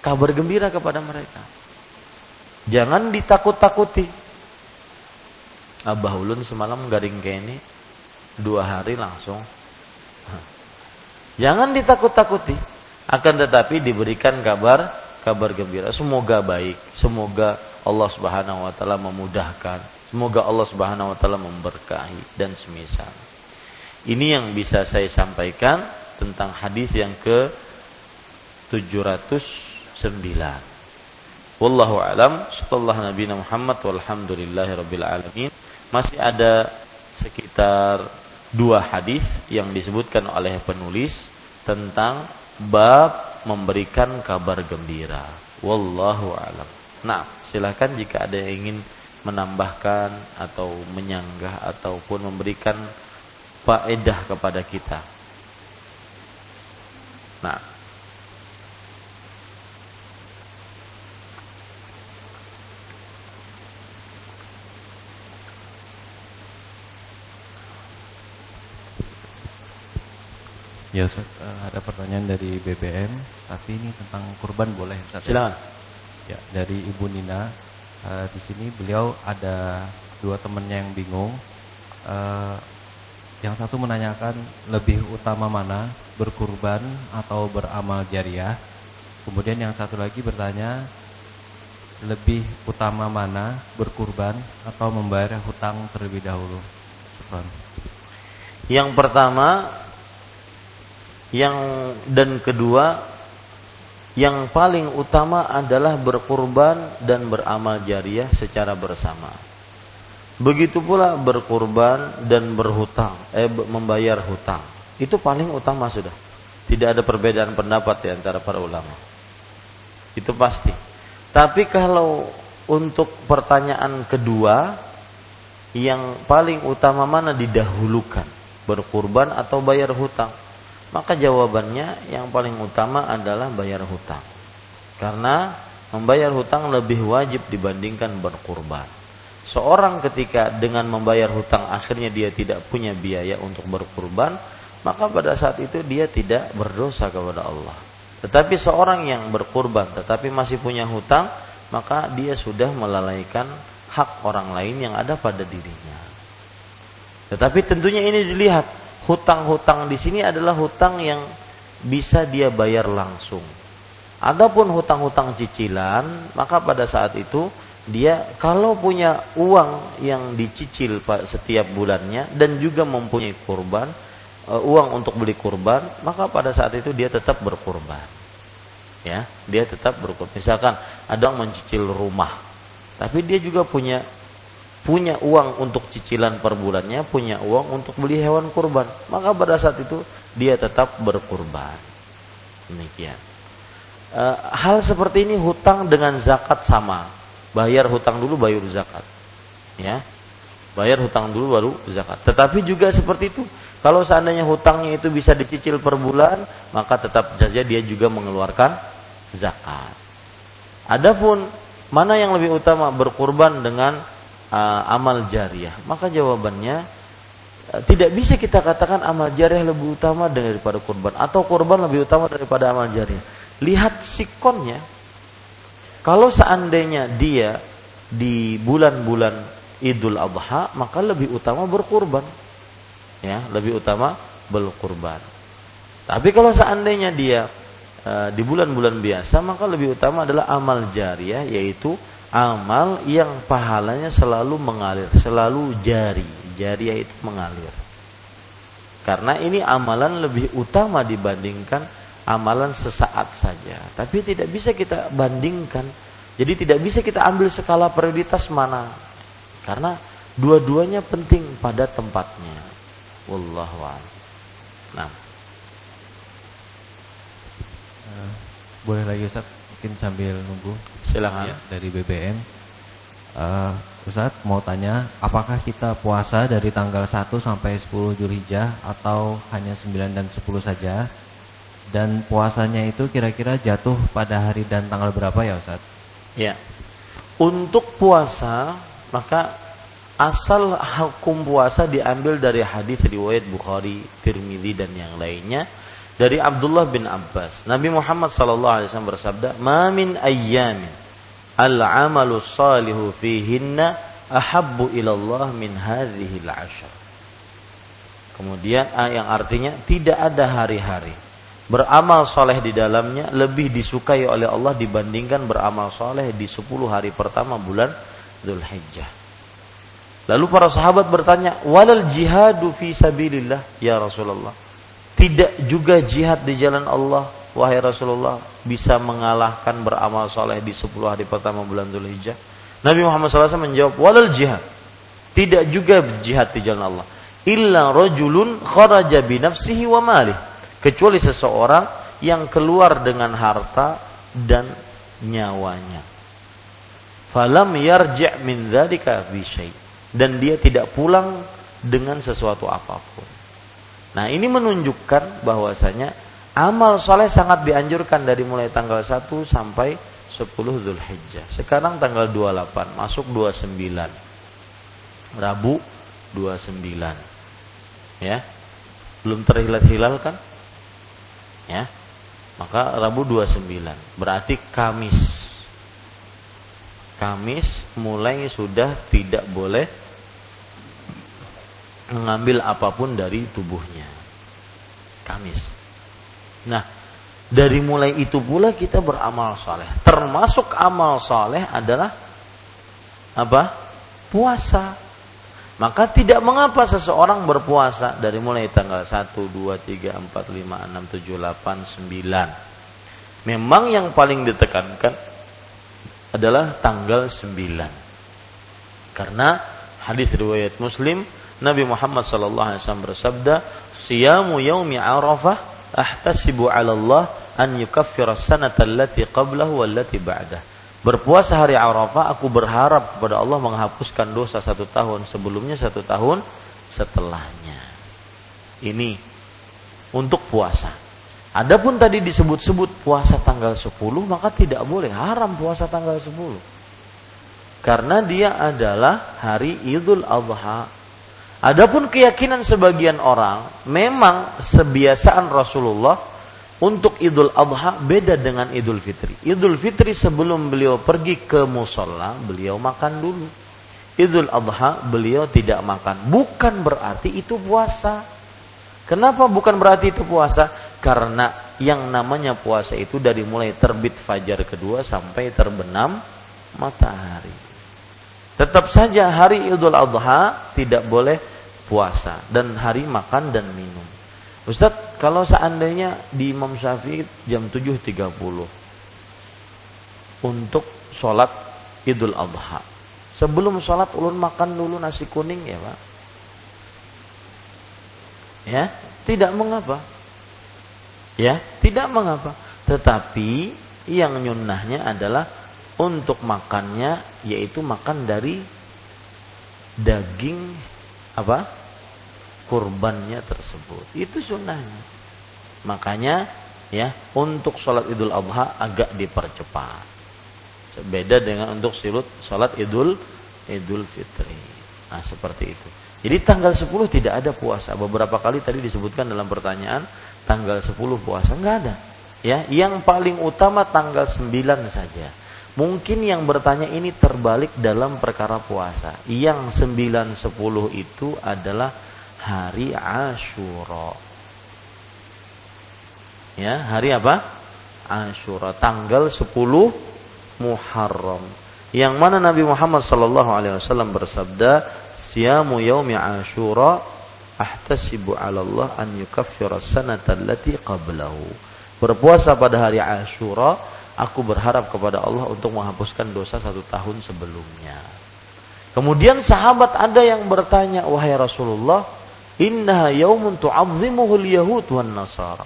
kabar gembira kepada mereka. Jangan ditakut-takuti. Abah Ulun semalam garing kayak ini dua hari langsung. Jangan ditakut-takuti. Akan tetapi diberikan kabar kabar gembira. Semoga baik. Semoga Allah Subhanahu wa taala memudahkan. Semoga Allah Subhanahu wa taala memberkahi dan semisal. Ini yang bisa saya sampaikan tentang hadis yang ke 709 wallahu alam. Sallallahu nabi Muhammad walhamdulillahi rabbil alamin masih ada sekitar dua hadis yang disebutkan oleh penulis tentang bab memberikan kabar gembira. Wallahu alam. Nah, silakan jika ada yang ingin menambahkan atau menyanggah ataupun memberikan faedah kepada kita. Nah,
Ya Ustaz, uh, ada pertanyaan dari BBM, tapi ini tentang kurban boleh Ustaz?
Silakan.
Ya, dari Ibu Nina. Uh, di sini beliau ada dua temannya yang bingung. Uh, yang satu menanyakan lebih utama mana berkurban atau beramal jariah. Kemudian yang satu lagi bertanya lebih utama mana berkurban atau membayar hutang terlebih dahulu.
Yang pertama yang dan kedua yang paling utama adalah berkurban dan beramal jariah secara bersama. Begitu pula berkurban dan berhutang, eh membayar hutang. Itu paling utama sudah. Tidak ada perbedaan pendapat di antara para ulama. Itu pasti. Tapi kalau untuk pertanyaan kedua, yang paling utama mana didahulukan? Berkurban atau bayar hutang? Maka jawabannya yang paling utama adalah bayar hutang. Karena membayar hutang lebih wajib dibandingkan berkurban. Seorang ketika dengan membayar hutang akhirnya dia tidak punya biaya untuk berkurban, maka pada saat itu dia tidak berdosa kepada Allah. Tetapi seorang yang berkurban tetapi masih punya hutang, maka dia sudah melalaikan hak orang lain yang ada pada dirinya. Tetapi tentunya ini dilihat hutang-hutang di sini adalah hutang yang bisa dia bayar langsung. Adapun hutang-hutang cicilan, maka pada saat itu dia kalau punya uang yang dicicil setiap bulannya dan juga mempunyai kurban, uh, uang untuk beli kurban, maka pada saat itu dia tetap berkurban. Ya, dia tetap berkurban. Misalkan ada yang mencicil rumah, tapi dia juga punya punya uang untuk cicilan per bulannya, punya uang untuk beli hewan kurban, maka pada saat itu dia tetap berkurban. Demikian. E, hal seperti ini hutang dengan zakat sama. Bayar hutang dulu baru zakat. Ya. Bayar hutang dulu baru zakat. Tetapi juga seperti itu. Kalau seandainya hutangnya itu bisa dicicil per bulan, maka tetap saja dia juga mengeluarkan zakat. Adapun mana yang lebih utama berkurban dengan uh, amal jariah? Maka jawabannya uh, tidak bisa kita katakan amal jariah lebih utama daripada kurban atau kurban lebih utama daripada amal jariah. Lihat sikonnya. Kalau seandainya dia di bulan-bulan Idul Adha, maka lebih utama berkurban. Ya, lebih utama berkurban. Tapi kalau seandainya dia uh, di bulan-bulan biasa, maka lebih utama adalah amal jariah yaitu amal yang pahalanya selalu mengalir, selalu jari. Jari itu mengalir. Karena ini amalan lebih utama dibandingkan amalan sesaat saja. Tapi tidak bisa kita bandingkan. Jadi tidak bisa kita ambil skala prioritas mana. Karena dua-duanya penting pada tempatnya. Wallahu. Nah.
Uh, boleh lagi Ustaz mungkin sambil nunggu.
Silakan.
Ya, dari BBM. Uh, Ustaz mau tanya, apakah kita puasa dari tanggal 1 sampai 10 Julhijjah atau hanya 9 dan 10 saja? Dan puasanya itu kira-kira jatuh pada hari dan tanggal berapa ya Ustaz?
Ya. Untuk puasa, maka asal hukum puasa diambil dari hadis riwayat Bukhari, Tirmidzi dan yang lainnya dari Abdullah bin Abbas. Nabi Muhammad sallallahu alaihi wasallam bersabda, "Ma min ayyamin al-amalu salihu fihinna ahabbu ilallah min hadhihi al-ashar. Kemudian ah, yang artinya tidak ada hari-hari beramal soleh di dalamnya lebih disukai oleh Allah dibandingkan beramal soleh di 10 hari pertama bulan Dzulhijjah. Lalu para sahabat bertanya, "Walal jihadu fi sabilillah ya Rasulullah?" Tidak juga jihad di jalan Allah wahai Rasulullah bisa mengalahkan beramal soleh di 10 hari pertama bulan Dzulhijjah? Nabi Muhammad SAW menjawab, walal jihad. Tidak juga jihad di jalan Allah. Illa rajulun kharaja binafsihi wa malih. Kecuali seseorang yang keluar dengan harta dan nyawanya. Falam yarji' min dzalika Dan dia tidak pulang dengan sesuatu apa pun. Nah, ini menunjukkan bahwasanya Amal soleh sangat dianjurkan dari mulai tanggal 1 sampai 10 Zulhijjah. Sekarang tanggal 28, masuk 29. Rabu 29. Ya. Belum terhilat hilal kan? Ya. Maka Rabu 29. Berarti Kamis. Kamis mulai sudah tidak boleh mengambil apa pun dari tubuhnya. Kamis. Nah, dari mulai itu pula kita beramal saleh. Termasuk amal saleh adalah apa? Puasa. Maka tidak mengapa seseorang berpuasa dari mulai tanggal 1, 2, 3, 4, 5, 6, 7, 8, 9. Memang yang paling ditekankan adalah tanggal 9. Karena hadis riwayat Muslim Nabi Muhammad sallallahu alaihi wasallam bersabda, "Siyamu yaumi Arafah ahtasibu 'ala Allah an yukaffira sanata allati qablahu wallati ba'dah. Berpuasa hari Arafah aku berharap kepada Allah menghapuskan dosa satu tahun sebelumnya satu tahun setelahnya. Ini untuk puasa. Adapun tadi disebut-sebut puasa tanggal 10 maka tidak boleh haram puasa tanggal 10. Karena dia adalah hari Idul Adha Adapun keyakinan sebagian orang, memang sebiasaan Rasulullah untuk Idul Adha beda dengan Idul Fitri. Idul Fitri sebelum beliau pergi ke musola, beliau makan dulu. Idul Adha beliau tidak makan. Bukan berarti itu puasa. Kenapa bukan berarti itu puasa? Karena yang namanya puasa itu dari mulai terbit fajar kedua sampai terbenam matahari. Tetap saja hari Idul Adha tidak boleh puasa dan hari makan dan minum. Ustadz, kalau seandainya di Imam Syafi'i jam 7.30 untuk sholat Idul Adha. Sebelum sholat ulun makan dulu nasi kuning ya Pak. Ya, tidak mengapa. Ya, tidak mengapa. Tetapi yang nyunnahnya adalah untuk makannya yaitu makan dari daging apa? Kurbannya tersebut. Itu sunnahnya. Makanya ya untuk sholat idul adha agak dipercepat. Beda dengan untuk silut sholat idul idul fitri. Nah seperti itu. Jadi tanggal 10 tidak ada puasa. Beberapa kali tadi disebutkan dalam pertanyaan tanggal 10 puasa nggak ada. Ya, yang paling utama tanggal 9 saja. Mungkin yang bertanya ini terbalik dalam perkara puasa. Yang 9 10 itu adalah hari Ashura. Ya, hari apa? Ashura, tanggal 10 Muharram. Yang mana Nabi Muhammad sallallahu alaihi wasallam bersabda, "Siyamu yaumi Ashura ahtasibu 'ala Allah an yukaffira sanata allati qablahu." berpuasa pada hari Ashura, aku berharap kepada Allah untuk menghapuskan dosa satu tahun sebelumnya. Kemudian sahabat ada yang bertanya, wahai Rasulullah, innaha yaumun tu'azzimuhul yahud wan nasara.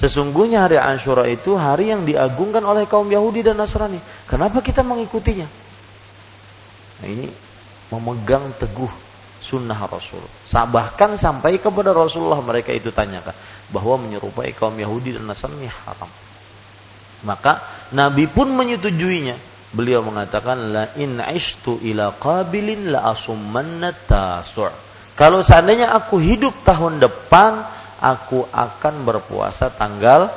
Sesungguhnya hari Ashura itu hari yang diagungkan oleh kaum Yahudi dan Nasrani. Kenapa kita mengikutinya? Nah, ini memegang teguh sunnah Rasul. Bahkan sampai kepada Rasulullah mereka itu tanyakan bahwa menyerupai kaum Yahudi dan Nasrani haram. Maka Nabi pun menyetujuinya. Beliau mengatakan la in ishtu ila qabilin la asummanna tasu'. Kalau seandainya aku hidup tahun depan, aku akan berpuasa tanggal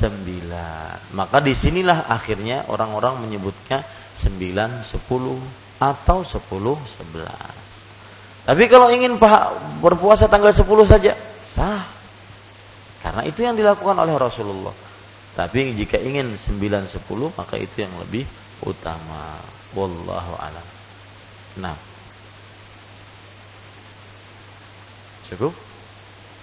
9. Maka di sinilah akhirnya orang-orang menyebutnya 9, 10 atau 10, 11. Tapi kalau ingin berpuasa tanggal 10 saja, sah. Karena itu yang dilakukan oleh Rasulullah. Tapi jika ingin 9, 10, maka itu yang lebih utama. Wallahu alam. Nah. Cukup?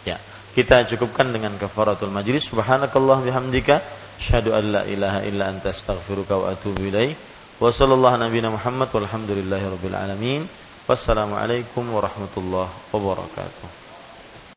Ya. Kita cukupkan dengan kafaratul majlis. Subhanakallah bihamdika. Asyhadu an la ilaha illa anta astaghfiruka wa atubu ilaih. Wa sallallahu nabiyana Muhammad walhamdulillahi rabbil alamin. Wassalamualaikum warahmatullahi wabarakatuh.